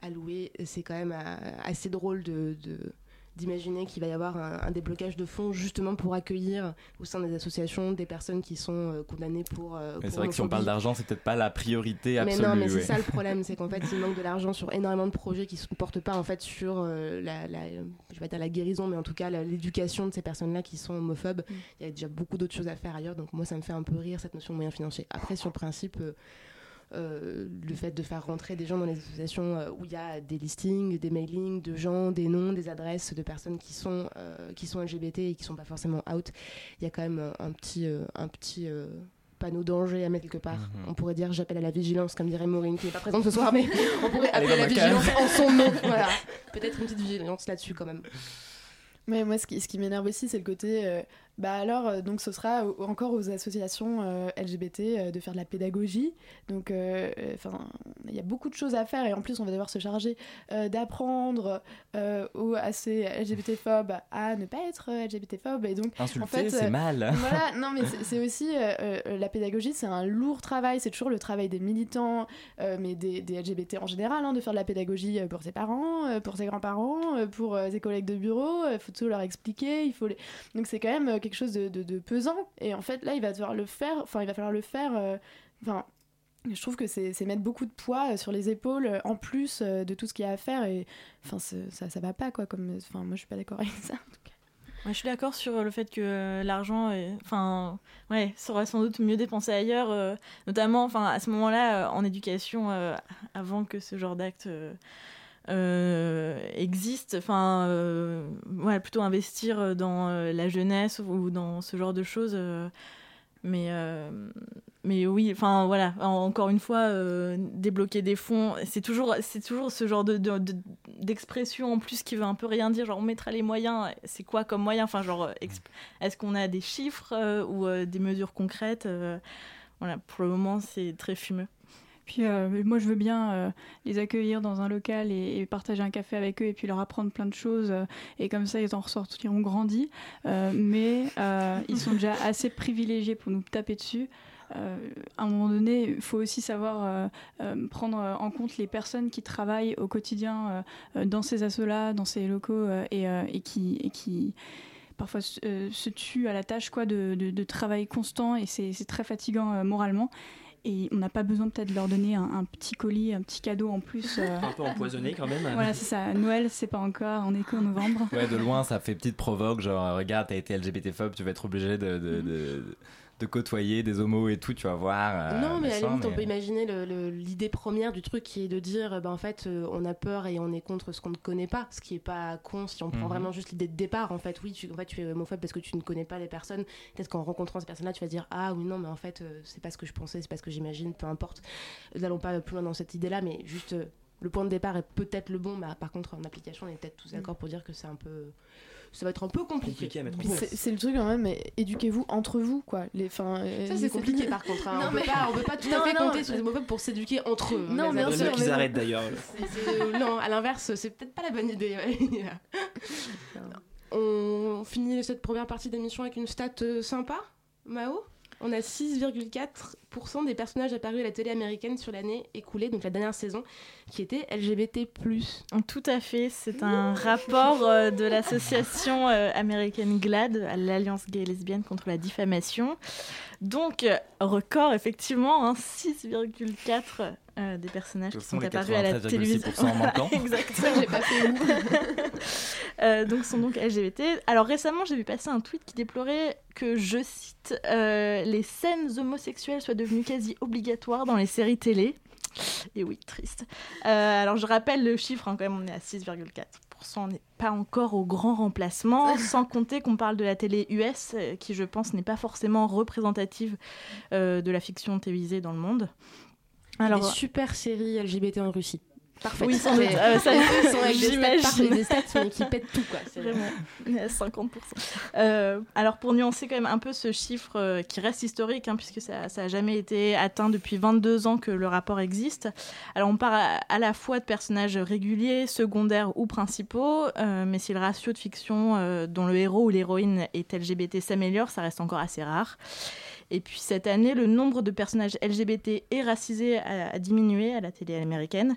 alloués. C'est quand même euh, assez drôle de d'imaginer qu'il va y avoir un, déblocage de fonds justement pour accueillir au sein des associations des personnes qui sont euh, condamnées pour. Euh, c'est vrai que si on parle d'argent, c'est peut-être pas la priorité absolue. Mais non, mais c'est ça le problème, (laughs) c'est qu'en fait, il manque de l'argent sur énormément de projets qui ne portent pas en fait sur euh, la, je vais dire la guérison, mais en tout cas l'éducation de ces personnes-là qui sont homophobes. Mm. Il y a déjà beaucoup d'autres choses à faire ailleurs, donc moi ça me fait un peu rire cette notion de moyens financiers. Après, sur le principe. Euh, le fait de faire rentrer des gens dans les associations euh, où il y a des listings, des mailings de gens, des noms, des adresses de personnes qui sont, euh, qui sont LGBT et qui sont pas forcément out, il y a quand même un petit, un petit panneau danger à mettre quelque part. Mhm. On pourrait dire j'appelle à la vigilance, comme dirait Maureen, qui n'est pas présente ce soir, mais on pourrait appeler à la vigilance en son nom. (laughs) Voilà. Peut-être une petite vigilance là-dessus quand même. Mais moi, ce qui, ce qui m'énerve aussi, c'est le côté bah alors, euh, donc ce sera encore aux associations euh, LGBT euh, de faire de la pédagogie. Donc, enfin, il y a beaucoup de choses à faire et en plus, on va devoir se charger d'apprendre aux assez LGBT-phobes à ne pas être LGBT-phobes. Et donc, Insulter, en fait, c'est mal. Voilà, (laughs) non, mais c'est aussi la pédagogie, c'est un lourd travail. C'est toujours le travail des militants, mais des, des, LGBT en général, hein, de faire de la pédagogie pour ses parents, pour ses grands-parents, pour ses collègues de bureau. Il faut tout leur expliquer. Il faut les... Donc, c'est quand même quelque chose de, pesant. Et en fait, là, il va devoir le faire. Enfin, il va falloir le faire. Euh, enfin. je trouve que c'est mettre beaucoup de poids euh, sur les épaules euh, en plus de tout ce qu'il y a à faire et enfin ça, ça va pas quoi comme enfin moi je suis pas d'accord avec ça je suis d'accord sur le fait que l'argent, enfin, ouais, serait sans doute mieux dépensé ailleurs, notamment, enfin, à ce moment-là, en éducation, avant que ce genre d'acte existe. Enfin, euh, plutôt investir dans euh, la jeunesse ou dans ce genre de choses. mais, mais oui, enfin voilà, encore une fois, débloquer des fonds, c'est toujours, c'est toujours ce genre de, d'expression en plus qui veut un peu rien dire. Genre, on mettra les moyens, c'est quoi comme moyen Enfin, genre, est-ce qu'on a des chiffres ou des mesures concrètes Voilà, pour le moment, c'est très fumeux. Puis euh, moi, je veux bien euh, les accueillir dans un local et, partager un café avec eux et puis leur apprendre plein de choses. Euh, et comme ça, ils en ressortiront grandis. mais ils sont déjà assez privilégiés pour nous taper dessus. à un moment donné, il faut aussi savoir prendre en compte les personnes qui travaillent au quotidien dans ces assos-là, dans ces locaux et, qui, parfois se tuent à la tâche quoi, de travail constant et c'est très fatigant moralement et on n'a pas besoin peut-être de leur donner un, petit colis, un petit cadeau en plus. (laughs) Euh. Un peu empoisonné quand même. Voilà, c'est ça. Noël, c'est pas encore, on est qu'en novembre. Ouais, de loin, ça fait petite provoque, genre, regarde, t'as été LGBT-phobe, tu vas être obligé de, de de côtoyer des homos et tout, tu vas voir. Euh, non, mais à la limite, on peut imaginer l'idée première du truc qui est de dire, bah, en fait, euh, on a peur et on est contre ce qu'on ne connaît pas, ce qui est pas con si on prend mhm. vraiment juste l'idée de départ. En fait, oui, tu, en fait, tu es homophobe parce que tu ne connais pas les personnes. Peut-être qu'en rencontrant ces personnes-là, tu vas dire, ah oui, non, mais en fait, euh, c'est pas ce que je pensais, c'est pas ce que j'imagine, peu importe. N'allons pas plus loin dans cette idée-là, mais juste le point de départ est peut-être le bon, mais par contre, en application, on est peut-être tous d'accord pour dire que c'est un peu ça va être un peu compliqué. à mettre en place. C'est le truc quand même, mais éduquez-vous entre vous, quoi. Les, fin, euh, ça, c'est compliqué par contre. Hein. on, peut pas, on peut pas tout à fait compter sur les homophobes pour s'éduquer entre eux. Non, bien sûr. qu'ils arrêtent d'ailleurs. non, à l'inverse, c'est peut-être pas la bonne idée. on finit cette première partie d'émission avec une stat euh, sympa, Mao? On a 6,4% des personnages apparus à la télé américaine sur l'année écoulée, donc la dernière saison, qui étaient LGBT+. Tout à fait, c'est un rapport euh, de (laughs) l'association euh, américaine GLAD, l'Alliance gay et lesbienne contre la diffamation. Donc, record, effectivement, 6,4 hein, euh, des personnages qui sont apparus à la télévision. (laughs) (laughs) Exactement. j'ai pas fait (laughs) euh, donc, sont donc LGBT. Alors, récemment, j'ai vu passer un tweet qui déplorait que, je cite, euh, les scènes homosexuelles soient devenues quasi obligatoires dans les séries télé. Et oui, triste. alors, je rappelle le chiffre, hein, quand même, on est à 6,4 on n'est pas encore au grand remplacement, sans compter qu'on parle de la télé US, euh, qui je pense n'est pas forcément représentative euh, de la fiction télévisée dans le monde. Alors, des super séries LGBT en Russie. Parfait. Oui, sans doute. Euh, ça, (laughs) j'imagine. Des stats qui pètent tout, quoi. Vraiment, 50%. (laughs) Euh, alors, pour nuancer quand même un peu ce chiffre euh, qui reste historique, hein, puisque ça n'a jamais été atteint depuis 22 ans que le rapport existe. Alors, on parle à, la fois de personnages réguliers, secondaires ou principaux, euh, mais si le ratio de fiction euh, dont le héros ou l'héroïne est LGBT s'améliore, ça reste encore assez rare. Et puis cette année, le nombre de personnages LGBT et racisés a, diminué à la télé américaine.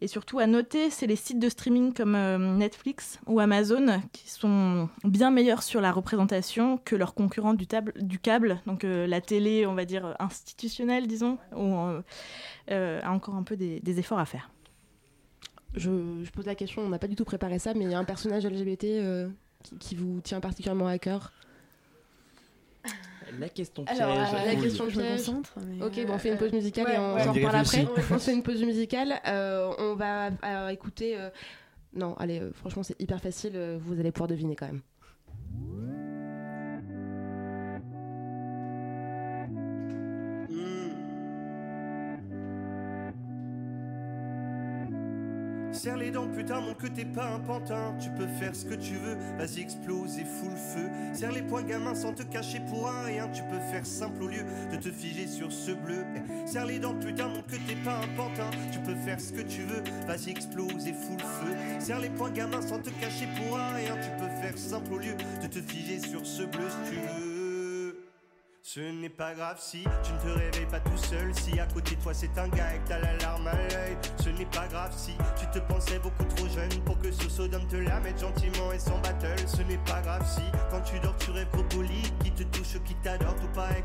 Et surtout à noter, c'est les sites de streaming comme euh, Netflix ou Amazon qui sont bien meilleurs sur la représentation que leurs concurrents du, câble, donc euh, la télé, on va dire institutionnelle, disons, euh, a encore un peu des, efforts à faire. Je, pose la question, on n'a pas du tout préparé ça, mais il y a un personnage LGBT qui, vous tient particulièrement à cœur la question piège. Alors, la question piège. Ok, bon, on fait une pause musicale et on s'en reparle après. on fait une pause musicale. Euh, on va euh, écouter. Euh, non, allez, franchement, c'est hyper facile. vous allez pouvoir deviner quand même. Serre les dents, putain, montre que t'es pas un pantin. Tu peux faire ce que tu veux, vas-y, explose et fous le feu. Serre les poings, gamin, sans te cacher pour un rien. Tu peux faire simple au lieu de te figer sur ce bleu. Eh, serre les dents, putain, montre que t'es pas un pantin. Tu peux faire ce que tu veux, vas-y, explose et fous le feu. Serre les poings, gamin, sans te cacher pour un rien. Tu peux faire simple au lieu de te figer sur ce bleu si tu veux. Ce n'est pas grave si tu ne te réveilles pas tout seul. Si à côté de toi c'est un gars et que t'as la larme à l'œil. Ce n'est pas grave si tu te pensais beaucoup trop jeune pour que ce sodome te la mette gentiment et sans battle. Ce n'est pas grave si quand tu dors tu rêves poli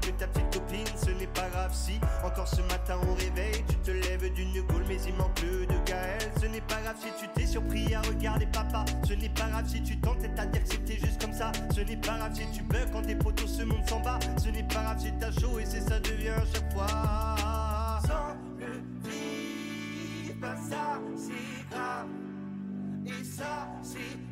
que ta petite copine. Ce n'est pas grave si encore ce matin au réveil tu te lèves d'une goule mais il manque plus de Gaël. Ce n'est pas grave si tu t'es surpris à regarder papa. Ce n'est pas grave si tu tentes à dire que c'était juste comme ça. Ce n'est pas grave si tu bugs quand tes potos se montent s'en bas. Ce n'est pas grave si t'as chaud et c'est ça devient à chaque fois. Sans le vivre, ça c'est grave. Et ça c'est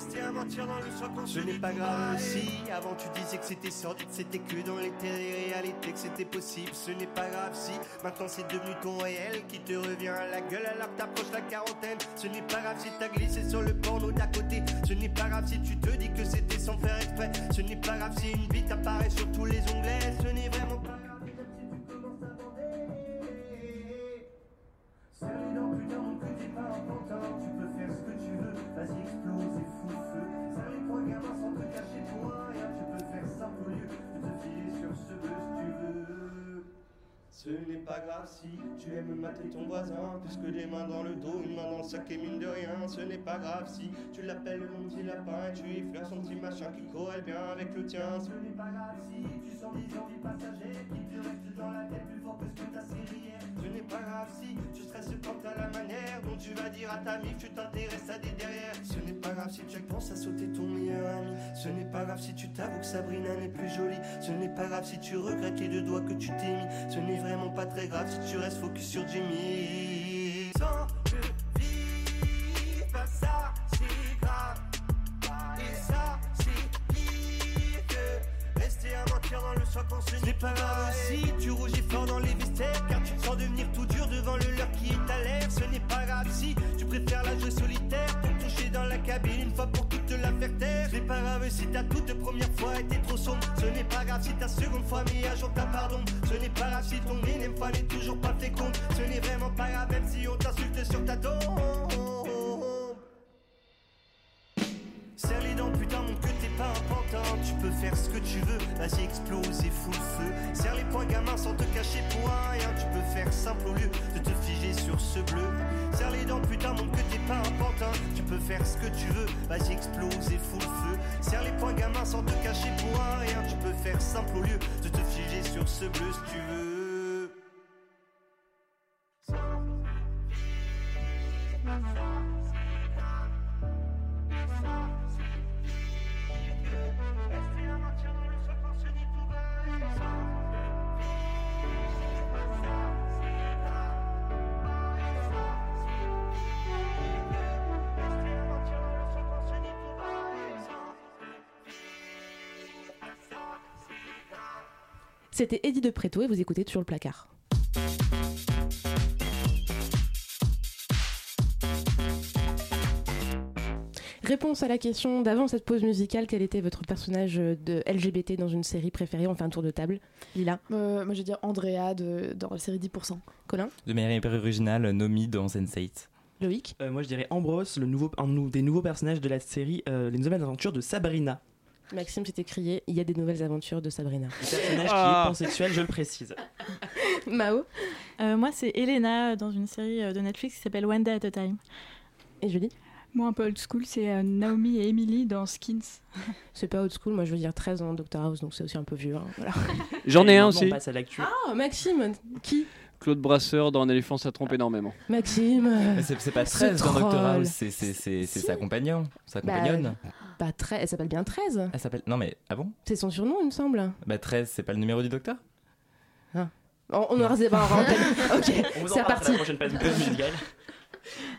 rester à mentir dans le soir quand ce n'est pas grave si avant tu disais que c'était sordide, c'était que dans les réalités que c'était possible. Ce n'est pas grave si maintenant c'est devenu ton réel qui te revient à la gueule alors que t'approches la quarantaine. Ce n'est pas grave si t'as glissé sur le porno d'à côté. Ce n'est pas grave si tu te dis que c'était sans faire exprès. Ce n'est pas grave si une vie t'apparaît sur tous les onglets. Ce n'est vraiment pas Ce n'est pas grave si tu aimes mater ton voisin, puisque des mains dans le dos, une main dans le sac et mine de rien. Ce n'est pas grave si tu l'appelles mon petit lapin et tu y flaires son petit machin qui corrèle bien avec le tien. Ce n'est pas grave si tu sens des envies passagères qui te restent dans la tête plus fort que ce que ta série. Ce n'est pas grave si tu stresses quand t'as la manière dont tu vas dire à ta mif tu t'intéresses à des derrière. Ce n'est pas grave si tu penses à sauter ton meilleur ami. Ce n'est pas grave si tu t'avoues que Sabrina n'est plus jolie. Ce n'est pas grave si tu regrettes les deux doigts que tu t'es mis. Ce n'est vraiment pas très grave si tu restes focus sur Jimmy. Sans le vivre, bah ça c'est grave. Et ça c'est pire que rester à mentir dans le soir quand ce n'est pas grave si tu rougis fort dans les vestiaires si ta toute première fois était trop sombre. Ce n'est pas grave si ta seconde fois mis à jour ta pardon. Ce n'est pas grave si ton énième fois n'est toujours pas féconde. Ce n'est vraiment pas grave même si on t'insulte sur ta tombe. Peux faire ce que tu veux, vas-y, explose et fous le feu. Serre les poings, gamin, sans te cacher pour rien. Tu peux faire simple au lieu de te figer sur ce bleu. Serre les dents, putain, montre que t'es pas un pantin. Tu peux faire ce que tu veux, vas-y, explose et fous le feu. Serre les poings, gamin, sans te cacher pour rien. Tu peux faire simple au lieu de te figer sur ce bleu si tu veux. C'était Eddie de Préto et vous écoutez toujours le placard. Réponse à la question d'avant cette pause musicale, quel était votre personnage de LGBT dans une série préférée On fait un tour de table. Lila Euh, moi, je vais dire Andrea de, dans la série 10%. Colin De manière hyper originale, Nomi dans Sense8. Loïc Euh, moi je dirais Ambrose, le nouveau, un des nouveaux personnages de la série euh, Les Nouvelles Aventures de Sabrina. Maxime s'était crié il y a des nouvelles aventures de Sabrina. Le personnage qui Ah. est pansexuel, je le précise. (laughs) Mao Euh, moi, c'est Elena dans une série euh, de Netflix qui s'appelle One Day at a Time. Et Julie Moi, un peu old school, c'est euh, Naomi et Emily dans Skins. (laughs) C'est pas old school, moi je veux dire 13 ans Doctor House, donc c'est aussi un peu vieux. hein, voilà. (laughs) J'en ai un aussi. On passe à l'actu. Ah, Maxime Qui? Claude Brasseur dans Un éléphant, ça trompe énormément. Maxime c'est c'est pas Ce 13 dans Doctor. House, c'est c'est- c'est- c'est Si. sa compagnon. Sa Bah, compagnonne. Bah, 13, elle s'appelle bien 13. Elle s'appelle. Non mais, ah bon? C'est son surnom, il me semble. Bah 13, c'est pas le numéro du docteur? On, on aura ce (laughs) débat en antenne. Ok, c'est reparti. la prochaine pause musicale.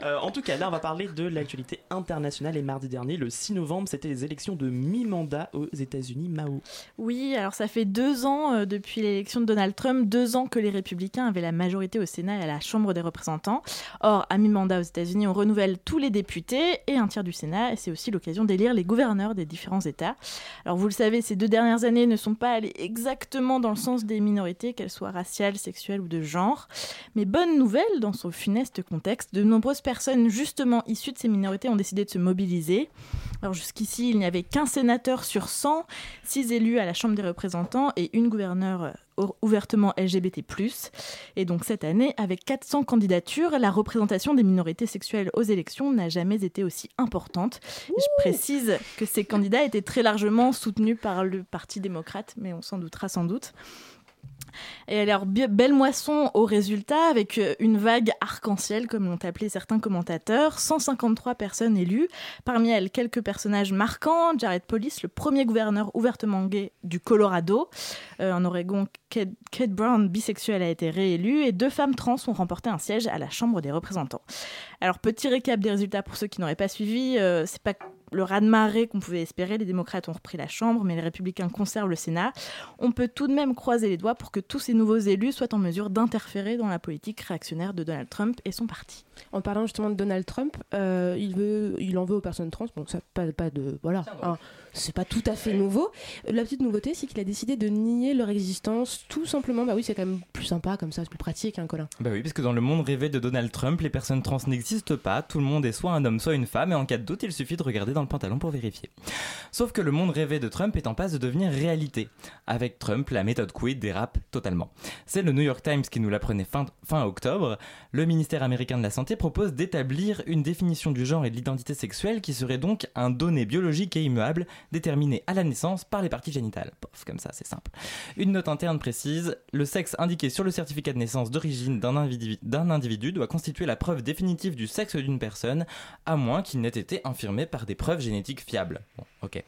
Euh, en tout cas, là, on va parler de l'actualité internationale. Et mardi dernier, le 6 novembre, c'était les élections de mi-mandat aux États-Unis. Mao. Oui, alors ça fait deux ans euh, depuis l'élection de Donald Trump, deux ans que les républicains avaient la majorité au Sénat et à la Chambre des représentants. Or, à mi-mandat aux États-Unis, on renouvelle tous les députés et un tiers du Sénat. Et c'est aussi l'occasion d'élire les gouverneurs des différents États. Alors, vous le savez, ces deux dernières années ne sont pas allées exactement dans le sens des minorités, qu'elles soient raciales, sexuelles ou de genre. Mais bonne nouvelle, dans ce funeste contexte, de nombreuses personnes justement issues de ces minorités ont décidé de se mobiliser. Alors jusqu'ici, il n'y avait qu'un sénateur sur 100, 6 élus à la Chambre des représentants et une gouverneure euh, ouvertement LGBT+. Et donc cette année, avec 400 candidatures, la représentation des minorités sexuelles aux élections n'a jamais été aussi importante. Je précise que ces candidats étaient très largement soutenus par le Parti démocrate, mais on s'en doutera sans doute. Et alors, belle moisson au résultat, avec euh, une vague arc-en-ciel, comme l'ont appelé certains commentateurs. 153 personnes élues, parmi elles quelques personnages marquants. Jared Polis, le premier gouverneur ouvertement gay du Colorado. Euh, en Oregon, Kate, Brown, bisexuelle, a été réélue. Et deux femmes trans ont remporté un siège à la Chambre des représentants. Alors, petit récap des résultats pour ceux qui n'auraient pas suivi. Euh, c'est pas le raz-de-marée qu'on pouvait espérer. Les démocrates ont repris la Chambre, mais les républicains conservent le Sénat. On peut tout de même croiser les doigts pour que tous ces nouveaux élus soient en mesure d'interférer dans la politique réactionnaire de Donald Trump et son parti. En parlant justement de Donald Trump, euh, il, veut, il en veut aux personnes trans. Bon, ça, pas, pas de. Voilà. Hein, c'est pas tout à fait nouveau. La petite nouveauté, c'est qu'il a décidé de nier leur existence, tout simplement. Bah oui, c'est quand même plus sympa comme ça, c'est plus pratique, hein, Colin. Bah oui, parce que dans le monde rêvé de Donald Trump, les personnes trans n'existent pas. Tout le monde est soit un homme, soit une femme, et en cas de doute, il suffit de regarder dans le pantalon pour vérifier. Sauf que le monde rêvé de Trump est en passe de devenir réalité. Avec Trump, la méthode quid dérape totalement. C'est le New York Times qui nous l'apprenait fin, fin octobre. Le ministère américain de la Santé propose d'établir une définition du genre et de l'identité sexuelle qui serait donc un donné biologique et immuable déterminé à la naissance par les parties génitales. Pof, comme ça, c'est simple. Une note interne précise, le sexe indiqué sur le certificat de naissance d'origine d'un individu, individu doit constituer la preuve définitive du sexe d'une personne, à moins qu'il n'ait été infirmé par des preuves Bon, ok.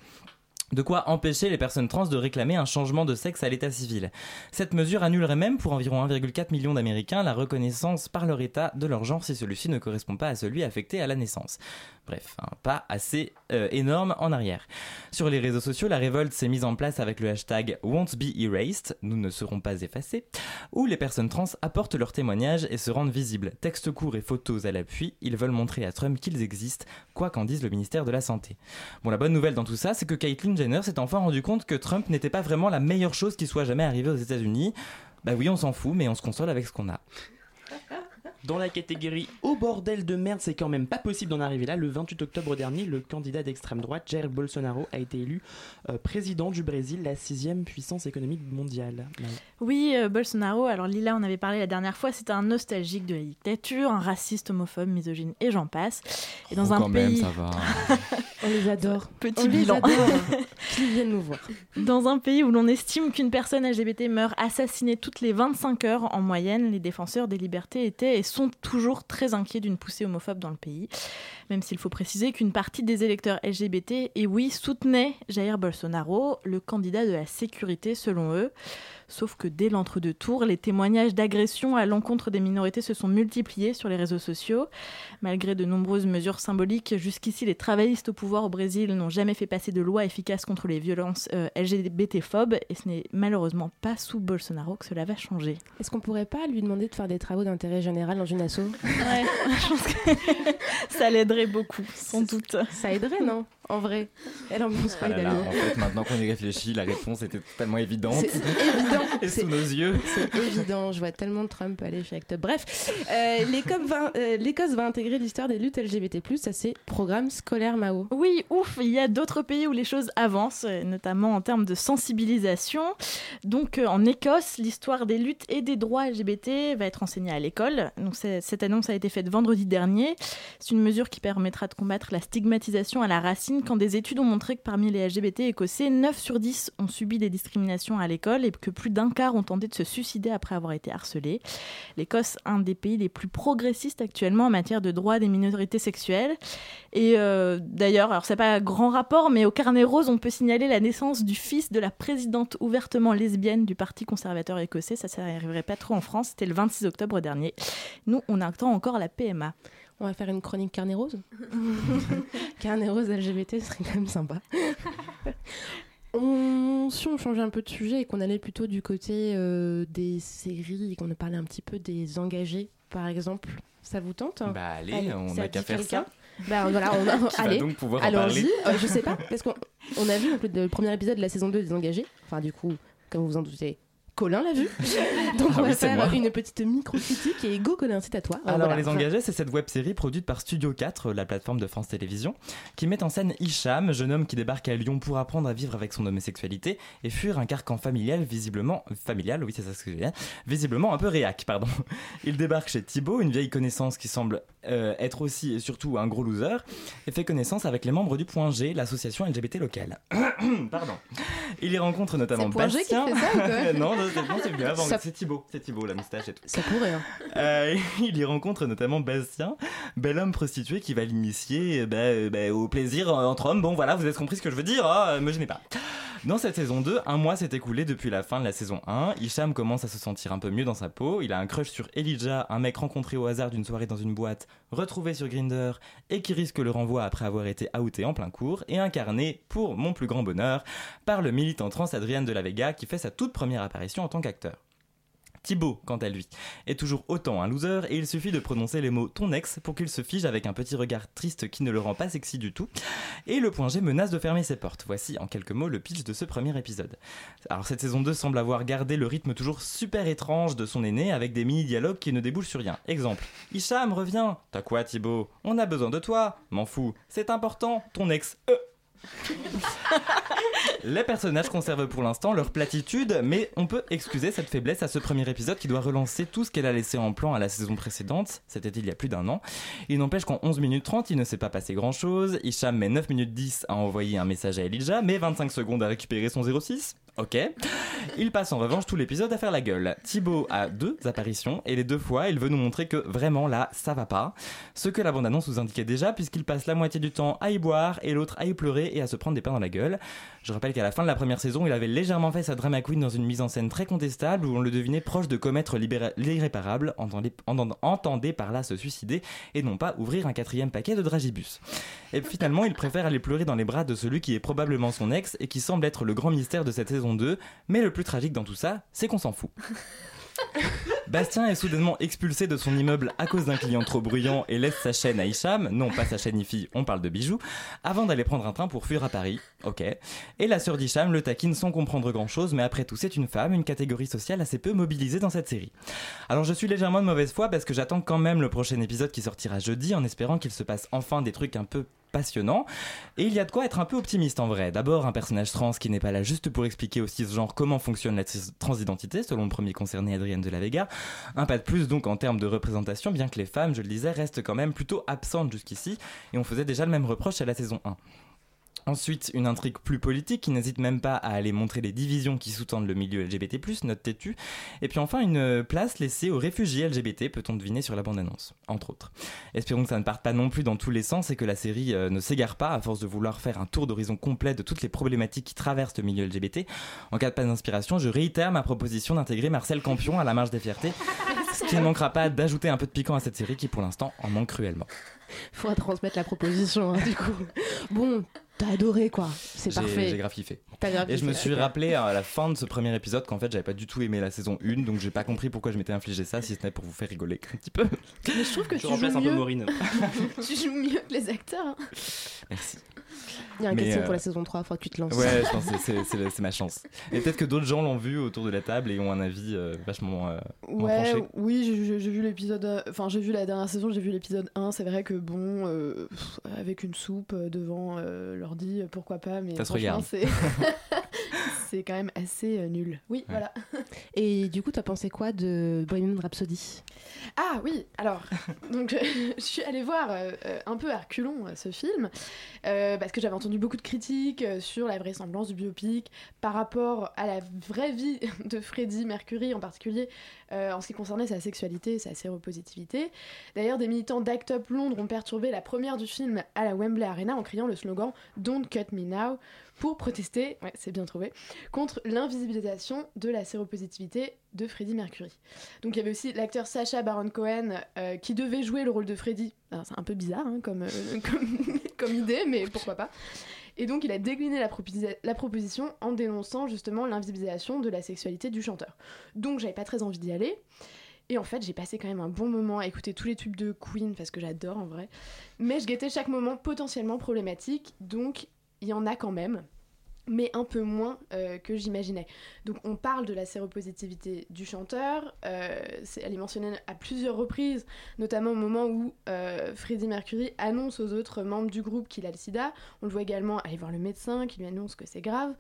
De quoi empêcher les personnes trans de réclamer un changement de sexe à l'état civil. Cette mesure annulerait même pour environ 1,4 million d'Américains la reconnaissance par leur état de leur genre si celui-ci ne correspond pas à celui affecté à la naissance. Bref, un pas assez euh, énorme en arrière. Sur les réseaux sociaux, la révolte s'est mise en place avec le hashtag Won't Be Erased, nous ne serons pas effacés, où les personnes trans apportent leurs témoignages et se rendent visibles. Textes courts et photos à l'appui, ils veulent montrer à Trump qu'ils existent, quoi qu'en dise le ministère de la Santé. Bon, la bonne nouvelle dans tout ça, c'est que Caitlyn Jenner s'est enfin rendu compte que Trump n'était pas vraiment la meilleure chose qui soit jamais arrivée aux États-Unis. Bah oui, on s'en fout, mais on se console avec ce qu'on a. Dans la catégorie au bordel de merde, c'est quand même pas possible d'en arriver là. Le 28 octobre dernier, le candidat d'extrême droite, Jair Bolsonaro, a été élu euh, président du Brésil, la sixième puissance économique mondiale. Oui, euh, Bolsonaro, alors Lila, on avait parlé la dernière fois, c'est un nostalgique de la dictature, un raciste, homophobe, misogyne et j'en passe. Et dans oh, un quand pays. Même, ça va. (laughs) on les adore. Petit bilan. (laughs) Qui viennent nous voir. Dans un pays où l'on estime qu'une personne LGBT meurt assassinée toutes les 25 heures en moyenne, les défenseurs des libertés étaient et sont toujours très inquiets d'une poussée homophobe dans le pays. Même s'il faut préciser qu'une partie des électeurs LGBT, et oui, soutenait Jair Bolsonaro, le candidat de la sécurité selon eux. Sauf que dès l'entre-deux tours, les témoignages d'agression à l'encontre des minorités se sont multipliés sur les réseaux sociaux. Malgré de nombreuses mesures symboliques, jusqu'ici, les travaillistes au pouvoir au Brésil n'ont jamais fait passer de loi efficace contre les violences euh, LGBT-phobes, et ce n'est malheureusement pas sous Bolsonaro que cela va changer. Est-ce qu'on pourrait pas lui demander de faire des travaux d'intérêt général dans une asso? Ouais, (laughs) je pense que ça l'aiderait beaucoup, sans doute. Ça aiderait, non? En vrai. Elle en pense pas, ah En fait, maintenant qu'on y réfléchit, la réponse était totalement évidente. C'est évident. (laughs) Et sous nos yeux. C'est évident. Je vois tellement Trump aller chez Act Bref, euh, euh, l'Écosse va intégrer l'histoire des luttes LGBT+, à ses programmes scolaires Mao. Oui, ouf, il y a d'autres pays où les choses avancent, euh, notamment en termes de sensibilisation. Donc, en Écosse, l'histoire des luttes et des droits LGBT va être enseignée à l'école. Donc, cette annonce a été faite vendredi dernier. C'est une mesure qui permettra de combattre la stigmatisation à la racine quand des études ont montré que parmi les LGBT écossais, 9 sur 10 ont subi des discriminations à l'école et que plus d'un quart ont tenté de se suicider après avoir été harcelés. L'Écosse, un des pays les plus progressistes actuellement en matière de droits des minorités sexuelles. Et euh, d'ailleurs, alors c'est pas grand rapport, mais au carnet rose, on peut signaler la naissance du fils de la présidente ouvertement lesbienne du Parti conservateur écossais. Ça, ça n'arriverait pas trop en France. C'était le 26 octobre dernier. Nous, on attend encore la PMA. On va faire une chronique carnet rose. (laughs) carnet rose LGBT, ce serait quand même sympa. (laughs) On, si on changeait un peu de sujet et qu'on allait plutôt du côté euh, des séries et qu'on parlait un petit peu des engagés, par exemple, ça vous tente Bah allez, on n'a qu'à faire ça. Bah voilà, on a... (laughs) allez, donc pouvoir allons-y. Euh, je sais pas, parce qu'on a vu donc, le premier épisode de la saison 2 des engagés. Enfin, du coup, comme vous en doutez, Colin l'a vu. (laughs) Donc Ah on va faire moi. une petite micro-critique et go Colin, c'est à toi. Alors, Voilà. Les Engagés, c'est cette web série produite par Studio 4, la plateforme de France Télévisions, qui met en scène Hicham, jeune homme qui débarque à Lyon pour apprendre à vivre avec son homosexualité et fuir un carcan familial visiblement. familial, oui, c'est ça ce que je veux dire. Visiblement un peu réac, pardon. (laughs) Il débarque chez Thibaut, une vieille connaissance qui semble euh, être aussi et surtout un gros loser, et fait connaissance avec les membres du Point G, l'association LGBT locale. (coughs) pardon. Il y rencontre notamment C'est Point G qui Bastien. fait ça ou quoi (laughs) non, non, c'est non, c'est bien avant. Ça- C'est Thibaut, c'est Thibaut, la moustache et tout. Ça pourrait. hein. Euh, (laughs) il y rencontre notamment Bastien, bel homme prostitué qui va l'initier euh, bah, euh, bah, au plaisir euh, entre hommes. Bon voilà, vous avez compris ce que je veux dire, hein, euh, me gênez pas. Dans cette saison 2, un mois s'est écoulé depuis la fin de la saison 1. Hicham commence à se sentir un peu mieux dans sa peau. Il a un crush sur Elijah, un mec rencontré au hasard d'une soirée dans une boîte, retrouvé sur Grinder et qui risque le renvoi après avoir été outé en plein cours et incarné, pour mon plus grand bonheur, par le militant trans Adrien de la Vega qui fait sa toute première apparition en tant qu'acteur. Thibaut, quant à lui, est toujours autant un loser et il suffit de prononcer les mots ton ex pour qu'il se fige avec un petit regard triste qui ne le rend pas sexy du tout. Et le point G menace de fermer ses portes. Voici en quelques mots le pitch de ce premier épisode. Alors cette saison 2 semble avoir gardé le rythme toujours super étrange de son aîné avec des mini-dialogues qui ne débouchent sur rien. Exemple, Hicham revient. T'as quoi Thibaut? On a besoin de toi. M'en fous. C'est important. Ton ex. Euh. Les personnages conservent pour l'instant leur platitude, mais on peut excuser cette faiblesse à ce premier épisode qui doit relancer tout ce qu'elle a laissé en plan à la saison précédente, c'était il y a plus d'un an. Il n'empêche qu'en 11 minutes 30, il ne s'est pas passé grand chose. Hicham met 9 minutes 10 à envoyer un message à Elijah, mais 25 secondes à récupérer son 06. Ok. Il passe en revanche tout l'épisode à faire la gueule. Thibaut a deux apparitions et les deux fois, il veut nous montrer que vraiment là, ça va pas. Ce que la bande-annonce nous indiquait déjà, puisqu'il passe la moitié du temps à y boire et l'autre à y pleurer et à se prendre des pains dans la gueule. Je rappelle qu'à la fin de la première saison, il avait légèrement fait sa drama queen dans une mise en scène très contestable où on le devinait proche de commettre l'irréparable, entendez- entendez par là se suicider et non pas ouvrir un quatrième paquet de dragibus. Et finalement, il préfère aller pleurer dans les bras de celui qui est probablement son ex et qui semble être le grand mystère de cette saison 2. Mais le plus tragique dans tout ça, c'est qu'on s'en fout. (laughs) Bastien est soudainement expulsé de son immeuble à cause d'un client trop bruyant et laisse sa chaîne à Hicham, non pas sa chaîne IFI, on parle de bijoux, avant d'aller prendre un train pour fuir à Paris. Ok. Et la sœur d'Hicham le taquine sans comprendre grand chose, mais après tout, c'est une femme, une catégorie sociale assez peu mobilisée dans cette série. Alors je suis légèrement de mauvaise foi parce que j'attends quand même le prochain épisode qui sortira jeudi en espérant qu'il se passe enfin des trucs un peu passionnants. Et il y a de quoi être un peu optimiste en vrai. D'abord, un personnage trans qui n'est pas là juste pour expliquer au cisgenre comment fonctionne la transidentité, selon le premier concerné Adrienne de la Vega. Un pas de plus donc en termes de représentation, bien que les femmes, je le disais, restent quand même plutôt absentes jusqu'ici, et on faisait déjà le même reproche à la saison 1. Ensuite, une intrigue plus politique qui n'hésite même pas à aller montrer les divisions qui sous-tendent le milieu LGBT+, note têtu. Et puis enfin, une place laissée aux réfugiés LGBT, peut-on deviner sur la bande-annonce, entre autres. Espérons que ça ne parte pas non plus dans tous les sens et que la série euh, ne s'égare pas à force de vouloir faire un tour d'horizon complet de toutes les problématiques qui traversent le milieu LGBT. En cas de pas d'inspiration, je réitère ma proposition d'intégrer Marcel Campion à la marge des fiertés, ce qui ne manquera pas d'ajouter un peu de piquant à cette série qui pour l'instant en manque cruellement. Faudra transmettre la proposition, hein, du coup. Bon, t'as adoré, quoi. C'est J'ai- parfait. J'ai. T'as graffifié, Et je me suis rappelé à la fin de ce premier épisode qu'en fait j'avais pas du tout aimé la saison 1, donc j'ai pas compris pourquoi je m'étais infligé ça, si ce n'est pour vous faire rigoler un petit peu. Mais je trouve que Je tu remplace joues un peu mieux. Maureen. (laughs) tu joues mieux que les acteurs. hein. Merci. Il y a un Mais, casting euh, pour la saison 3, faut que tu te lances. Ouais, je pense que c'est- c'est c'est ma chance. Et peut-être que d'autres gens l'ont vu autour de la table et ont un avis euh, vachement euh, moins Ouais, tranché. oui, j'ai- vu l'épisode. euh, Enfin, j'ai vu la dernière saison, j'ai vu l'épisode 1. C'est vrai que bon, euh, pff, avec une soupe devant euh, l'ordi, pourquoi pas, mais Ça se franchement, regarde. c'est. (laughs) (laughs) c'est quand même assez euh, nul. Oui, voilà. (laughs) Et du coup, t'as pensé quoi de Bohemian Rhapsody? Ah oui, alors, donc je, suis allée voir euh, euh, un peu à reculons ce film, euh, parce que j'avais entendu beaucoup de critiques sur la vraisemblance du biopic par rapport à la vraie vie de Freddie Mercury en particulier, euh, en ce qui concernait sa sexualité et sa séropositivité. D'ailleurs, des militants d'Act Up Londres ont perturbé la première du film à la Wembley Arena en criant le slogan Don't Cut Me Now pour protester, ouais, c'est bien trouvé, contre l'invisibilisation de la séropositivité de Freddie Mercury. Donc il y avait aussi l'acteur Sacha Baron Cohen euh, qui devait jouer le rôle de Freddie. C'est un peu bizarre hein, comme, (laughs) comme, idée, mais pourquoi pas. Et donc il a décliné la, proposition en dénonçant justement l'invisibilisation de la sexualité du chanteur. Donc j'avais pas très envie d'y aller. Et en fait, j'ai passé quand même un bon moment à écouter tous les tubes de Queen parce que j'adore en vrai. Mais je guettais chaque moment potentiellement problématique, donc il y en a quand même mais un peu moins euh, que j'imaginais. Donc on parle de la séropositivité du chanteur, euh, elle est mentionnée à plusieurs reprises, notamment au moment où euh, Freddie Mercury annonce aux autres membres du groupe qu'il a le sida, on le voit également aller voir le médecin qui lui annonce que c'est grave,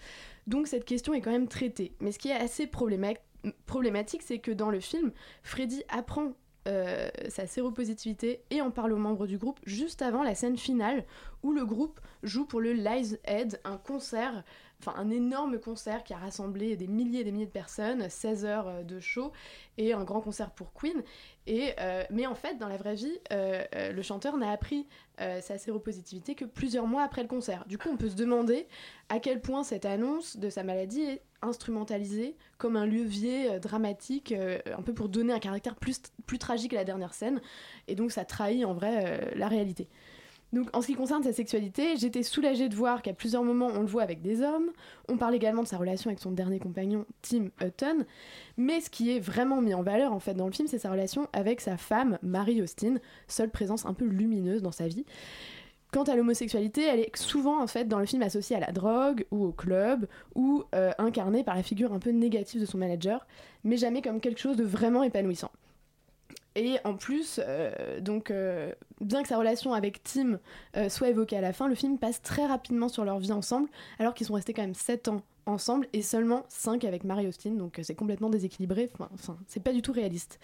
donc cette question est quand même traitée. Mais ce qui est assez problématique, c'est que dans le film, Freddie apprend euh, sa séropositivité et en parle aux membres du groupe juste avant la scène finale où le groupe joue pour le Lies Head, un concert, enfin un énorme concert qui a rassemblé des milliers et des milliers de personnes, 16 heures euh, de show et un grand concert pour Queen. Et, euh, mais en fait, dans la vraie vie, le chanteur n'a appris sa séropositivité que plusieurs mois après le concert. Du coup, on peut se demander à quel point cette annonce de sa maladie est instrumentalisé comme un levier euh, dramatique, euh, un peu pour donner un caractère plus, plus tragique à la dernière scène. Et donc ça trahit en vrai euh, la réalité. Donc en ce qui concerne sa sexualité, j'étais soulagée de voir qu'à plusieurs moments on le voit avec des hommes. On parle également de sa relation avec son dernier compagnon, Tim Hutton. Mais ce qui est vraiment mis en valeur en fait dans le film, c'est sa relation avec sa femme, Mary Austin, seule présence un peu lumineuse dans sa vie. Quant à l'homosexualité, elle est souvent en fait dans le film associée à la drogue ou au club ou euh, incarnée par la figure un peu négative de son manager, mais jamais comme quelque chose de vraiment épanouissant. Et en plus, euh, euh, bien que sa relation avec Tim soit évoquée à la fin, le film passe très rapidement sur leur vie ensemble, alors qu'ils sont restés quand même 7 ans ensemble et seulement 5 avec Mary Austin, donc c'est complètement déséquilibré, enfin, c'est pas du tout réaliste.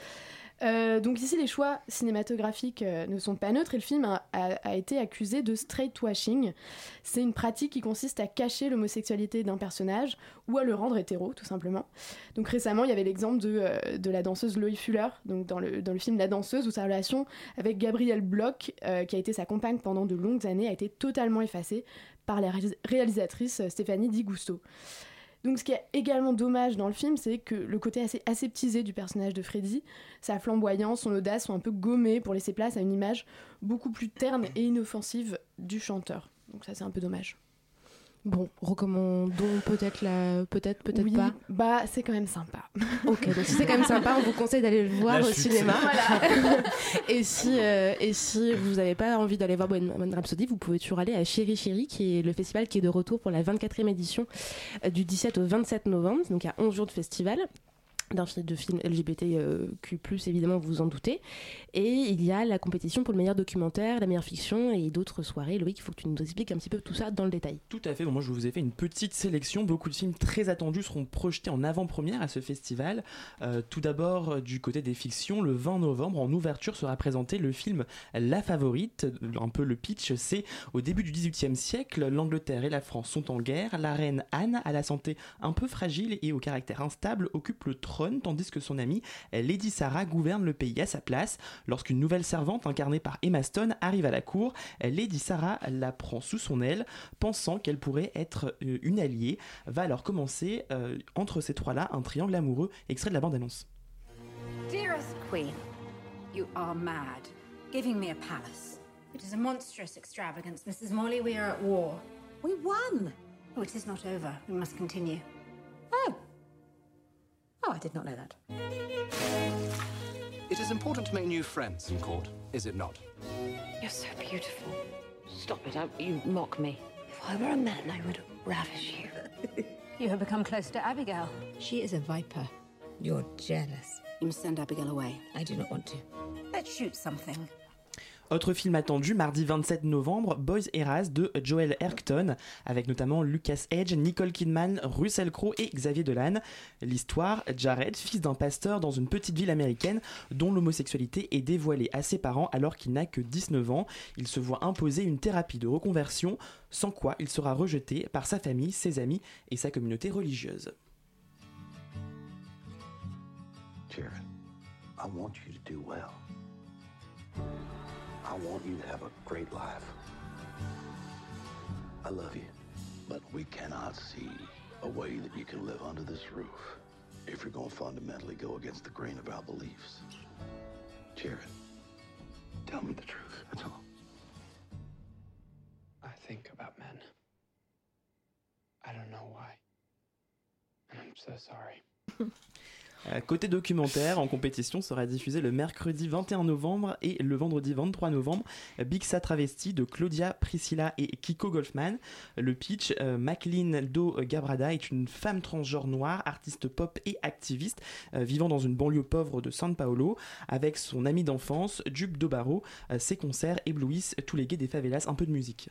Euh, donc ici, les choix cinématographiques euh, ne sont pas neutres et le film a, été accusé de straight-washing. C'est une pratique qui consiste à cacher l'homosexualité d'un personnage ou à le rendre hétéro, tout simplement. Donc récemment, il y avait l'exemple de, euh, de, la danseuse Loï Fuller, donc dans le, dans le film La danseuse, où sa relation avec Gabrielle Bloch, qui a été sa compagne pendant de longues années, a été totalement effacée par la réalisatrice Stéphanie Di Gusto. Donc ce qui est également dommage dans le film, c'est que le côté assez aseptisé du personnage de Freddy, sa flamboyance, son audace sont un peu gommés pour laisser place à une image beaucoup plus terne et inoffensive du chanteur. Donc ça c'est un peu dommage. Bon, recommandons peut-être la, peut-être, peut-être pas. Bah, c'est quand même sympa. Ok, donc si c'est quand même (laughs) sympa, on vous conseille d'aller le voir au cinéma. (laughs) et si, euh, et si vous n'avez pas envie d'aller voir Bohemian Rhapsody, vous pouvez toujours aller à Chéri Chéri, qui est le festival qui est de retour pour la 24e édition euh, du 17 au 27 novembre, donc il y a 11 jours de festival d'un de film LGBTQ+, évidemment, vous vous en doutez. Et il y a la compétition pour le meilleur documentaire, la meilleure fiction et d'autres soirées. Loïc, il faut que tu nous expliques un petit peu tout ça dans le détail. Tout à fait. moi, je vous ai fait une petite sélection. Beaucoup de films très attendus seront projetés en avant-première à ce festival. Euh, tout d'abord, euh, du côté des fictions, le 20 novembre, en ouverture, sera présenté le film La Favorite. Un peu le pitch, c'est au début du XVIIIe siècle, l'Angleterre et la France sont en guerre. La reine Anne, à la santé un peu fragile et au caractère instable, occupe le trône tandis que son amie Lady Sarah gouverne le pays à sa place. Lorsqu'une nouvelle servante incarnée par Emma Stone arrive à la cour, Lady Sarah la prend sous son aile, pensant qu'elle pourrait être euh, une alliée. Va alors commencer euh, entre ces trois-là un triangle amoureux, extrait de la bande-annonce. Dearest Queen, you are mad, giving me a palace. It is a monstrous extravagance, Mrs. Morley. We are at war. We won. Oh, it is not over. We must continue. Oh, Oh, I did not know that. It is important to make new friends in court, is it not? You're so beautiful. Stop it, I, you mock me. If I were a man, I would ravish you. you have become close to Abigail. She is a viper. You're jealous. You must send Abigail away. I do not want to. Let's shoot something. Autre film attendu, mardi 27 novembre, Boys Eras de Joel Erkton, avec notamment Lucas Edge, Nicole Kidman, Russell Crowe et Xavier Dolan. L'histoire, Jared, fils d'un pasteur dans une petite ville américaine dont l'homosexualité est dévoilée à ses parents alors qu'il n'a que 19 ans. Il se voit imposer une thérapie de reconversion, sans quoi il sera rejeté par sa famille, ses amis et sa communauté religieuse. Jared. I want you to have a great life. I love you, but we cannot see a way that you can live under this roof if you're going to fundamentally go against the grain of our beliefs. Jared, tell me the truth. That's all. I think about men. I don't know why. And I'm so sorry. (laughs) Euh, côté documentaire, en compétition sera diffusé le mercredi 21 novembre et le vendredi 23 novembre Bixa Travesti de Claudia Priscilla et Kiko Golfman. Le pitch, euh, Maclean Do Gabrada est une femme transgenre noire, artiste pop et activiste, euh, vivant dans une banlieue pauvre de San Paolo. Avec son ami d'enfance, Jupe Dobaro, euh, ses concerts éblouissent tous les gays des favelas. Un peu de musique.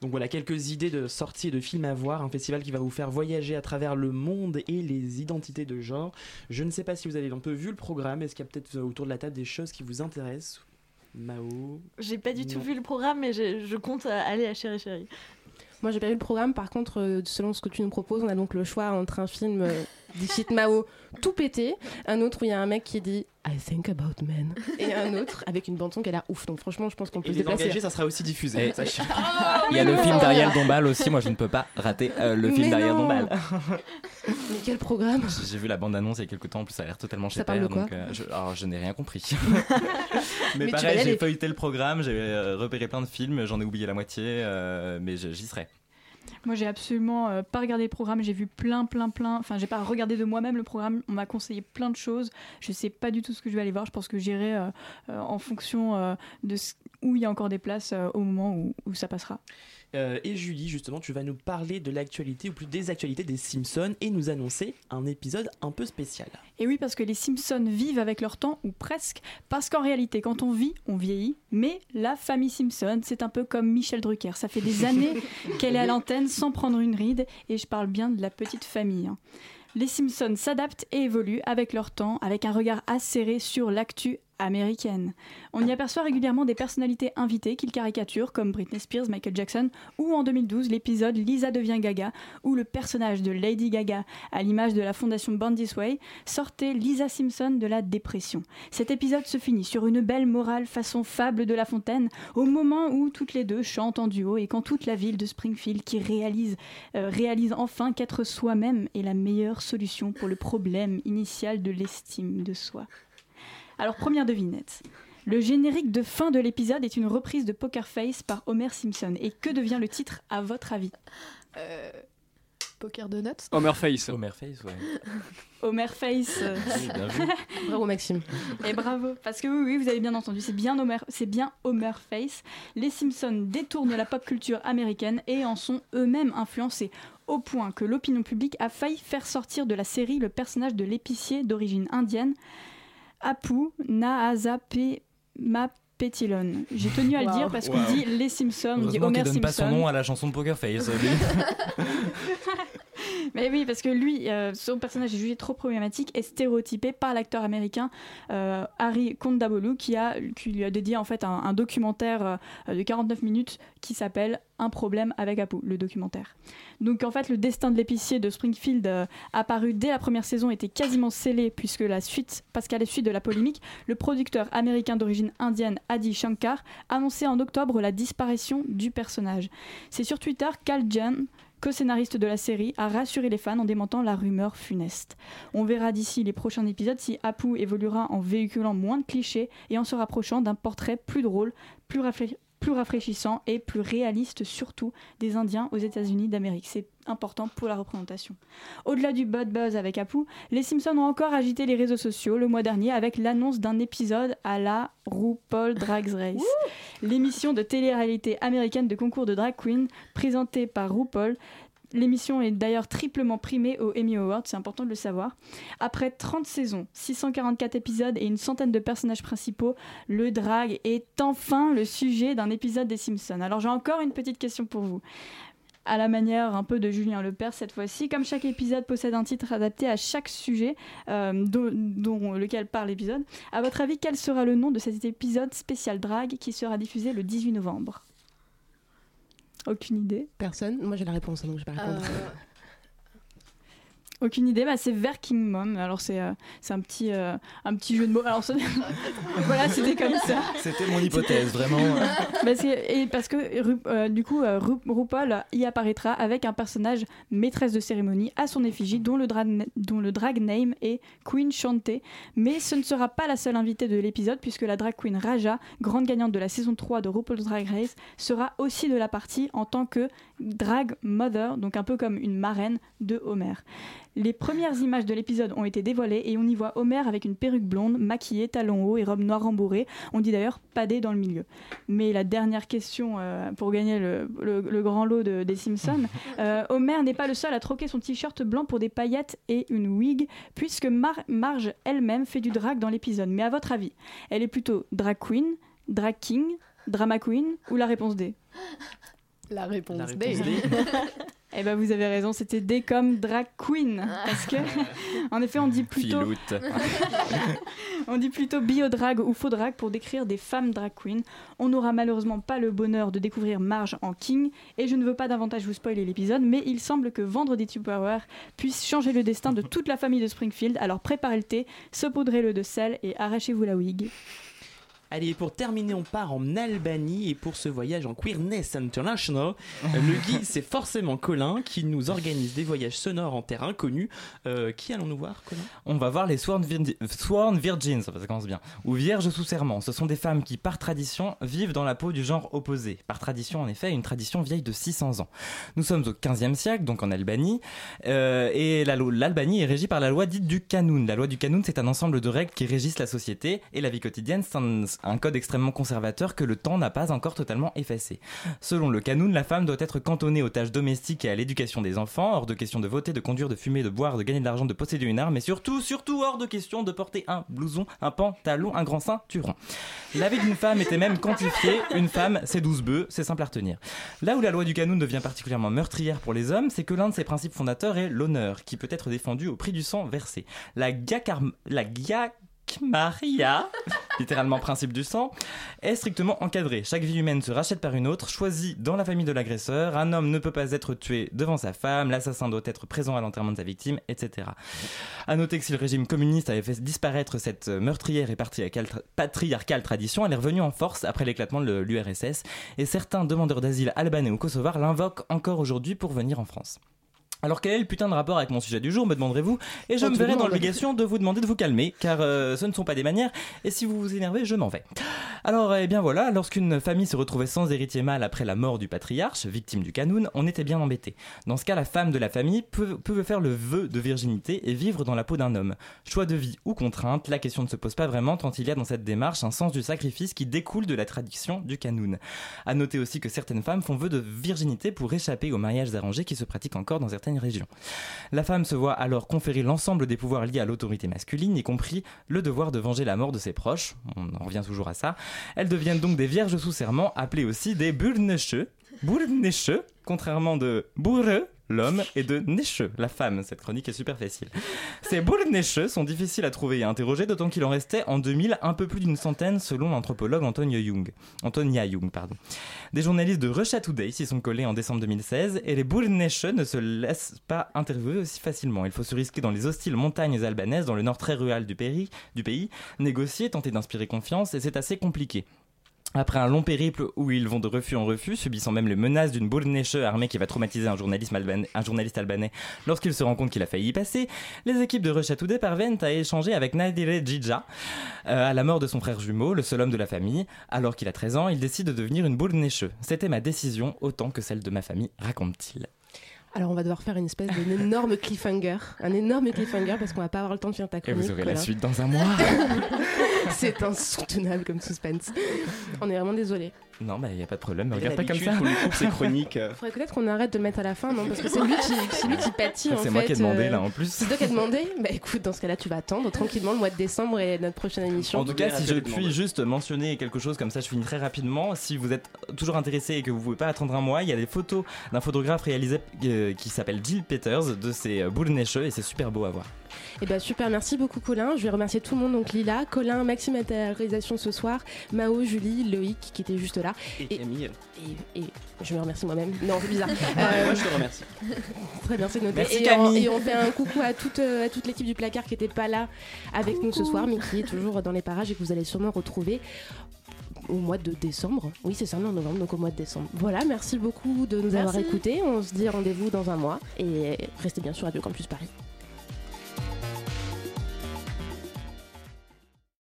Donc voilà quelques idées de sorties et de films à voir, un festival qui va vous faire voyager à travers le monde et les identités de genre. Je ne sais pas si vous avez un peu vu le programme, est-ce qu'il y a peut-être autour de la table des choses qui vous intéressent? Mao? J'ai pas du tout vu le programme, mais je, je compte euh, aller à Chéri Chéri. Moi, j'ai pas vu le programme. Par contre, euh, selon ce que tu nous proposes, on a donc le choix entre un film euh, Mao tout pété, un autre où il y a un mec qui dit I think about men, (laughs) et un autre avec une bande-son qui a l'air ouf. Donc, franchement, je pense qu'on peut Et se les déplacer. engagés, ça sera aussi diffusé. Et- sachez. (laughs) Il y a le film d'Ariel Dombal aussi, moi je ne peux pas rater euh, le film d'Ariel. Dombal. (laughs) Mais quel programme J'ai vu la bande-annonce il y a quelques temps, en plus ça a l'air totalement chez donc euh, je, alors, je n'ai rien compris. Mais pareil, j'ai feuilleté le programme, j'ai euh, repéré plein de films, j'en ai oublié la moitié, euh, mais j'y serai. Moi, j'ai absolument euh, pas regardé le programme. J'ai vu plein, plein, plein. Enfin, j'ai pas regardé de moi-même le programme. On m'a conseillé plein de choses. Je sais pas du tout ce que je vais aller voir. Je pense que j'irai euh, euh, en fonction de où il y a encore des places au moment où ça passera. Euh, et Julie, justement, tu vas nous parler de l'actualité, ou plus des actualités des Simpsons, et nous annoncer un épisode un peu spécial. Et oui, parce que les Simpsons vivent avec leur temps, ou presque, parce qu'en réalité, quand on vit, on vieillit. Mais la famille Simpson, c'est un peu comme Michel Drucker. Ça fait des années (laughs) qu'elle est à l'antenne sans prendre une ride, et je parle bien de la petite famille. hein. Les Simpsons s'adaptent et évoluent avec leur temps, avec un regard acéré sur l'actu américaine. On y aperçoit régulièrement des personnalités invitées qu'ils caricaturent, comme Britney Spears, Michael Jackson, ou en 2012 l'épisode Lisa devient Gaga, où le personnage de Lady Gaga, à l'image de la fondation Born Way, sortait Lisa Simpson de la dépression. Cet épisode se finit sur une belle morale façon fable de La Fontaine, au moment où toutes les deux chantent en duo et quand toute la ville de Springfield qui réalise, euh, réalise enfin qu'être soi-même est la meilleure solution pour le problème initial de l'estime de soi. Alors première devinette. Le générique de fin de l'épisode est une reprise de Poker Face par Homer Simpson. Et que devient le titre à votre avis? Euh, Poker Donuts Homer Face. Homer Face, ouais. (laughs) Homer Face. Oui, bien vu. (laughs) Bravo, Maxime. Et bravo, parce que oui, oui, vous avez bien entendu, c'est bien Homer, c'est bien Homer Face. Les Simpsons détournent la pop culture américaine et en sont eux-mêmes influencés, au point que l'opinion publique a failli faire sortir de la série le personnage de l'épicier d'origine indienne, Apu Naazapeemapetilon. J'ai tenu à le dire parce qu'on Wow. dit les Simpsons, on dit Homer qu'il donne pas son Simpson. nom à la chanson de Poker Face. (laughs) (laughs) Mais oui, parce que lui, euh, son personnage est jugé trop problématique et stéréotypé par l'acteur américain euh, Harry Kondabolu, qui, a, qui lui a dédié en fait un, documentaire euh, de 49 minutes qui s'appelle Un problème avec Apu, le documentaire. Donc en fait, le destin de l'épicier de Springfield, euh, apparu dès la première saison, était quasiment scellé puisque la suite, parce qu'à la suite de la polémique, le producteur américain d'origine indienne Adi Shankar annonçait en octobre la disparition du personnage. C'est sur Twitter qu'Al Jen, co-scénariste de la série, a rassuré les fans en démentant la rumeur funeste. On verra d'ici les prochains épisodes si Apu évoluera en véhiculant moins de clichés et en se rapprochant d'un portrait plus drôle, plus, raflé- plus rafraîchissant et plus réaliste surtout des Indiens aux États-Unis d'Amérique. C'est important pour la représentation. Au-delà du bad buzz avec Apu, les Simpsons ont encore agité les réseaux sociaux le mois dernier avec l'annonce d'un épisode à la RuPaul Drag Race, l'émission de télé-réalité américaine de concours de drag queen présentée par RuPaul. L'émission est d'ailleurs triplement primée aux Emmy Awards, c'est important de le savoir. Après 30 saisons, 644 épisodes et une centaine de personnages principaux, le drag est enfin le sujet d'un épisode des Simpsons. Alors j'ai encore une petite question pour vous. à la manière un peu de Julien Lepers cette fois-ci. Comme chaque épisode possède un titre adapté à chaque sujet euh, dont, lequel parle l'épisode, à votre avis, quel sera le nom de cet épisode spécial drague qui sera diffusé le 18 novembre? Aucune idée Personne Moi j'ai la réponse, donc je vais pas répondre. Aucune idée, bah, c'est Verking Mom. Alors c'est euh, c'est un petit euh, un petit jeu de mots. Alors (laughs) voilà, c'était comme ça. C'était mon hypothèse, vraiment. (laughs) Bah, c'est- et parce que euh, du coup Ru- RuPaul y apparaîtra avec un personnage maîtresse de cérémonie à son effigie dont le, drag, dont le drag name est Queen Shantae. Mais ce ne sera pas la seule invitée de l'épisode puisque la drag queen Raja, grande gagnante de la saison 3 de RuPaul's Drag Race, sera aussi de la partie en tant que drag mother, donc un peu comme une marraine de Homer. Les premières images de l'épisode ont été dévoilées et on y voit Homer avec une perruque blonde, maquillée, talons hauts et robe noire rembourrée. On dit d'ailleurs padé dans le milieu. Mais la dernière question euh, pour gagner le, le- le grand lot de- des Simpsons, (laughs) euh, Homer n'est pas le seul à troquer son t-shirt blanc pour des paillettes et une wig, puisque Mar- Marge elle-même fait du drag dans l'épisode. Mais à votre avis, elle est plutôt drag queen, drag king, drama queen ou la réponse D? La réponse, La D. réponse D. (laughs) Eh ben vous avez raison, c'était D comme drag queen. Parce que, (laughs) en effet, on dit plutôt, (laughs) on dit plutôt bio-drag ou faux drag pour décrire des femmes drag queens. On n'aura malheureusement pas le bonheur de découvrir Marge en king, et je ne veux pas davantage vous spoiler l'épisode, mais il semble que Vendredi Two Power puisse changer le destin de toute la famille de Springfield. Alors préparez le thé, saupoudrez-le de sel et arrachez-vous la wig. Allez, pour terminer, on part en Albanie et pour ce voyage en Queerness International, (laughs) le guide c'est forcément Colin qui nous organise des voyages sonores en terre inconnue. Euh, qui allons-nous voir, Colin? On va voir les Sworn, Virgi- Sworn Virgins, ça commence bien, ou Vierges sous serment. Ce sont des femmes qui, par tradition, vivent dans la peau du genre opposé. Par tradition, en effet, une tradition vieille de 600 ans. Nous sommes au 15e siècle, donc en Albanie, euh, et la l'Albanie est régie par la loi dite du Kanoun. La loi du Kanoun, c'est un ensemble de règles qui régissent la société et la vie quotidienne. Un, code extrêmement conservateur que le temps n'a pas encore totalement effacé. Selon le Kanoun, la femme doit être cantonnée aux tâches domestiques et à l'éducation des enfants, hors de question de voter, de conduire, de fumer, de boire, de gagner de l'argent, de posséder une arme, mais surtout, surtout hors de question de porter un blouson, un pantalon, un grand ceinturon. La vie d'une femme était même quantifiée. Une femme, c'est 12 bœufs, c'est simple à retenir. Là où la loi du Kanoun devient particulièrement meurtrière pour les hommes, c'est que l'un de ses principes fondateurs est l'honneur, qui peut être défendu au prix du sang versé. La Gakar... La Maria, (laughs) littéralement principe du sang, est strictement encadrée. Chaque vie humaine se rachète par une autre, choisie dans la famille de l'agresseur. Un homme ne peut pas être tué devant sa femme, l'assassin doit être présent à l'enterrement de sa victime, etc. À noter que si le régime communiste avait fait disparaître cette meurtrière et patriarcale, patriarcale tradition, elle est revenue en force après l'éclatement de l'URSS et certains demandeurs d'asile albanais ou kosovars l'invoquent encore aujourd'hui pour venir en France. Alors quel est le putain de rapport avec mon sujet du jour, me demanderez-vous? Et je On me verrai dans l'obligation de vous demander de vous calmer, car euh, ce ne sont pas des manières, et si vous vous énervez, je m'en vais. Alors, eh bien voilà, lorsqu'une famille se retrouvait sans héritier mâle après la mort du patriarche, victime du canoun, on était bien embêté. Dans ce cas, la femme de la famille peut, peut faire le vœu de virginité et vivre dans la peau d'un homme. Choix de vie ou contrainte, la question ne se pose pas vraiment tant il y a dans cette démarche un sens du sacrifice qui découle de la tradition du canoun. À noter aussi que certaines femmes font vœu de virginité pour échapper aux mariages arrangés qui se pratiquent encore dans certaines La femme se voit alors conférer l'ensemble des pouvoirs liés à l'autorité masculine, y compris le devoir de venger la mort de ses proches. On en revient toujours à ça. Elles deviennent donc des vierges sous serment, appelées aussi des Burnesche. Burnesche, contrairement de Bourre, l'homme, et de Nesche, la femme. Cette chronique est super facile. Ces Burnesche sont difficiles à trouver et à interroger, d'autant qu'il en restait en 2000 un peu plus d'une centaine selon l'anthropologue Antonio Jung. Antonia Jung, pardon. Des journalistes de Russia Today s'y sont collés en décembre 2016 et les Burnesche ne se laissent pas interviewer aussi facilement. Il faut se risquer dans les hostiles montagnes albanaises, dans le nord très rural du pays négocier, tenter d'inspirer confiance et c'est assez compliqué. Après un long périple où ils vont de refus en refus, subissant même les menaces d'une Burnesche armée qui va traumatiser un, journaliste albanais, lorsqu'il se rend compte qu'il a failli y passer, les équipes de Russia parviennent à échanger avec Nadire Djidja. Euh, à la mort de son frère jumeau, le seul homme de la famille, alors qu'il a 13 ans, il décide de devenir une Burnesche. C'était ma décision autant que celle de ma famille, raconte-t-il. Alors on va devoir faire une espèce d'énorme cliffhanger, un énorme cliffhanger parce qu'on va pas avoir le temps de finir ta Et chronique. vous aurez la suite dans un mois. (laughs) C'est insoutenable comme suspense. On est vraiment désolé. Non, bah, il n'y a pas de problème, regarde pas comme ça. lui coupe ses chroniques. (laughs) Faudrait peut-être qu'on arrête de le mettre à la fin, non Parce que c'est lui qui, (laughs) c'est lui qui pâtit en C'est fait. moi qui ai demandé, euh, là, en plus. C'est toi qui as demandé Bah écoute, dans ce cas-là, tu vas attendre tranquillement le mois de décembre et notre prochaine émission. En tout cas, si je puis juste mentionner quelque chose comme ça, je finis très rapidement. Si vous êtes toujours intéressé et que vous pouvez pas attendre un mois, il y a des photos d'un photographe réalisé euh, qui s'appelle Jill Peters de ses euh, boules neigeux et c'est super beau à voir. Et bah super, merci beaucoup Colin. Je vais remercier tout le monde, donc Lila, Colin, Maxime à la réalisation ce soir, Mao, Julie, Loïc qui était juste là. Et Camille. Et, et je me remercie moi-même. Non, c'est bizarre. (laughs) Ouais, moi, je te remercie. (laughs) Très bien, c'est noté. Merci, et, on, Camille. et on fait un coucou à toute, euh, à toute l'équipe du placard qui n'était pas là avec nous ce soir, mais qui est toujours dans les parages et que vous allez sûrement retrouver au mois de décembre. Oui, c'est ça, on est en novembre, donc au mois de décembre. Voilà, merci beaucoup de nous avoir écoutés. On se dit rendez-vous dans un mois et restez bien sur Radio Campus Paris.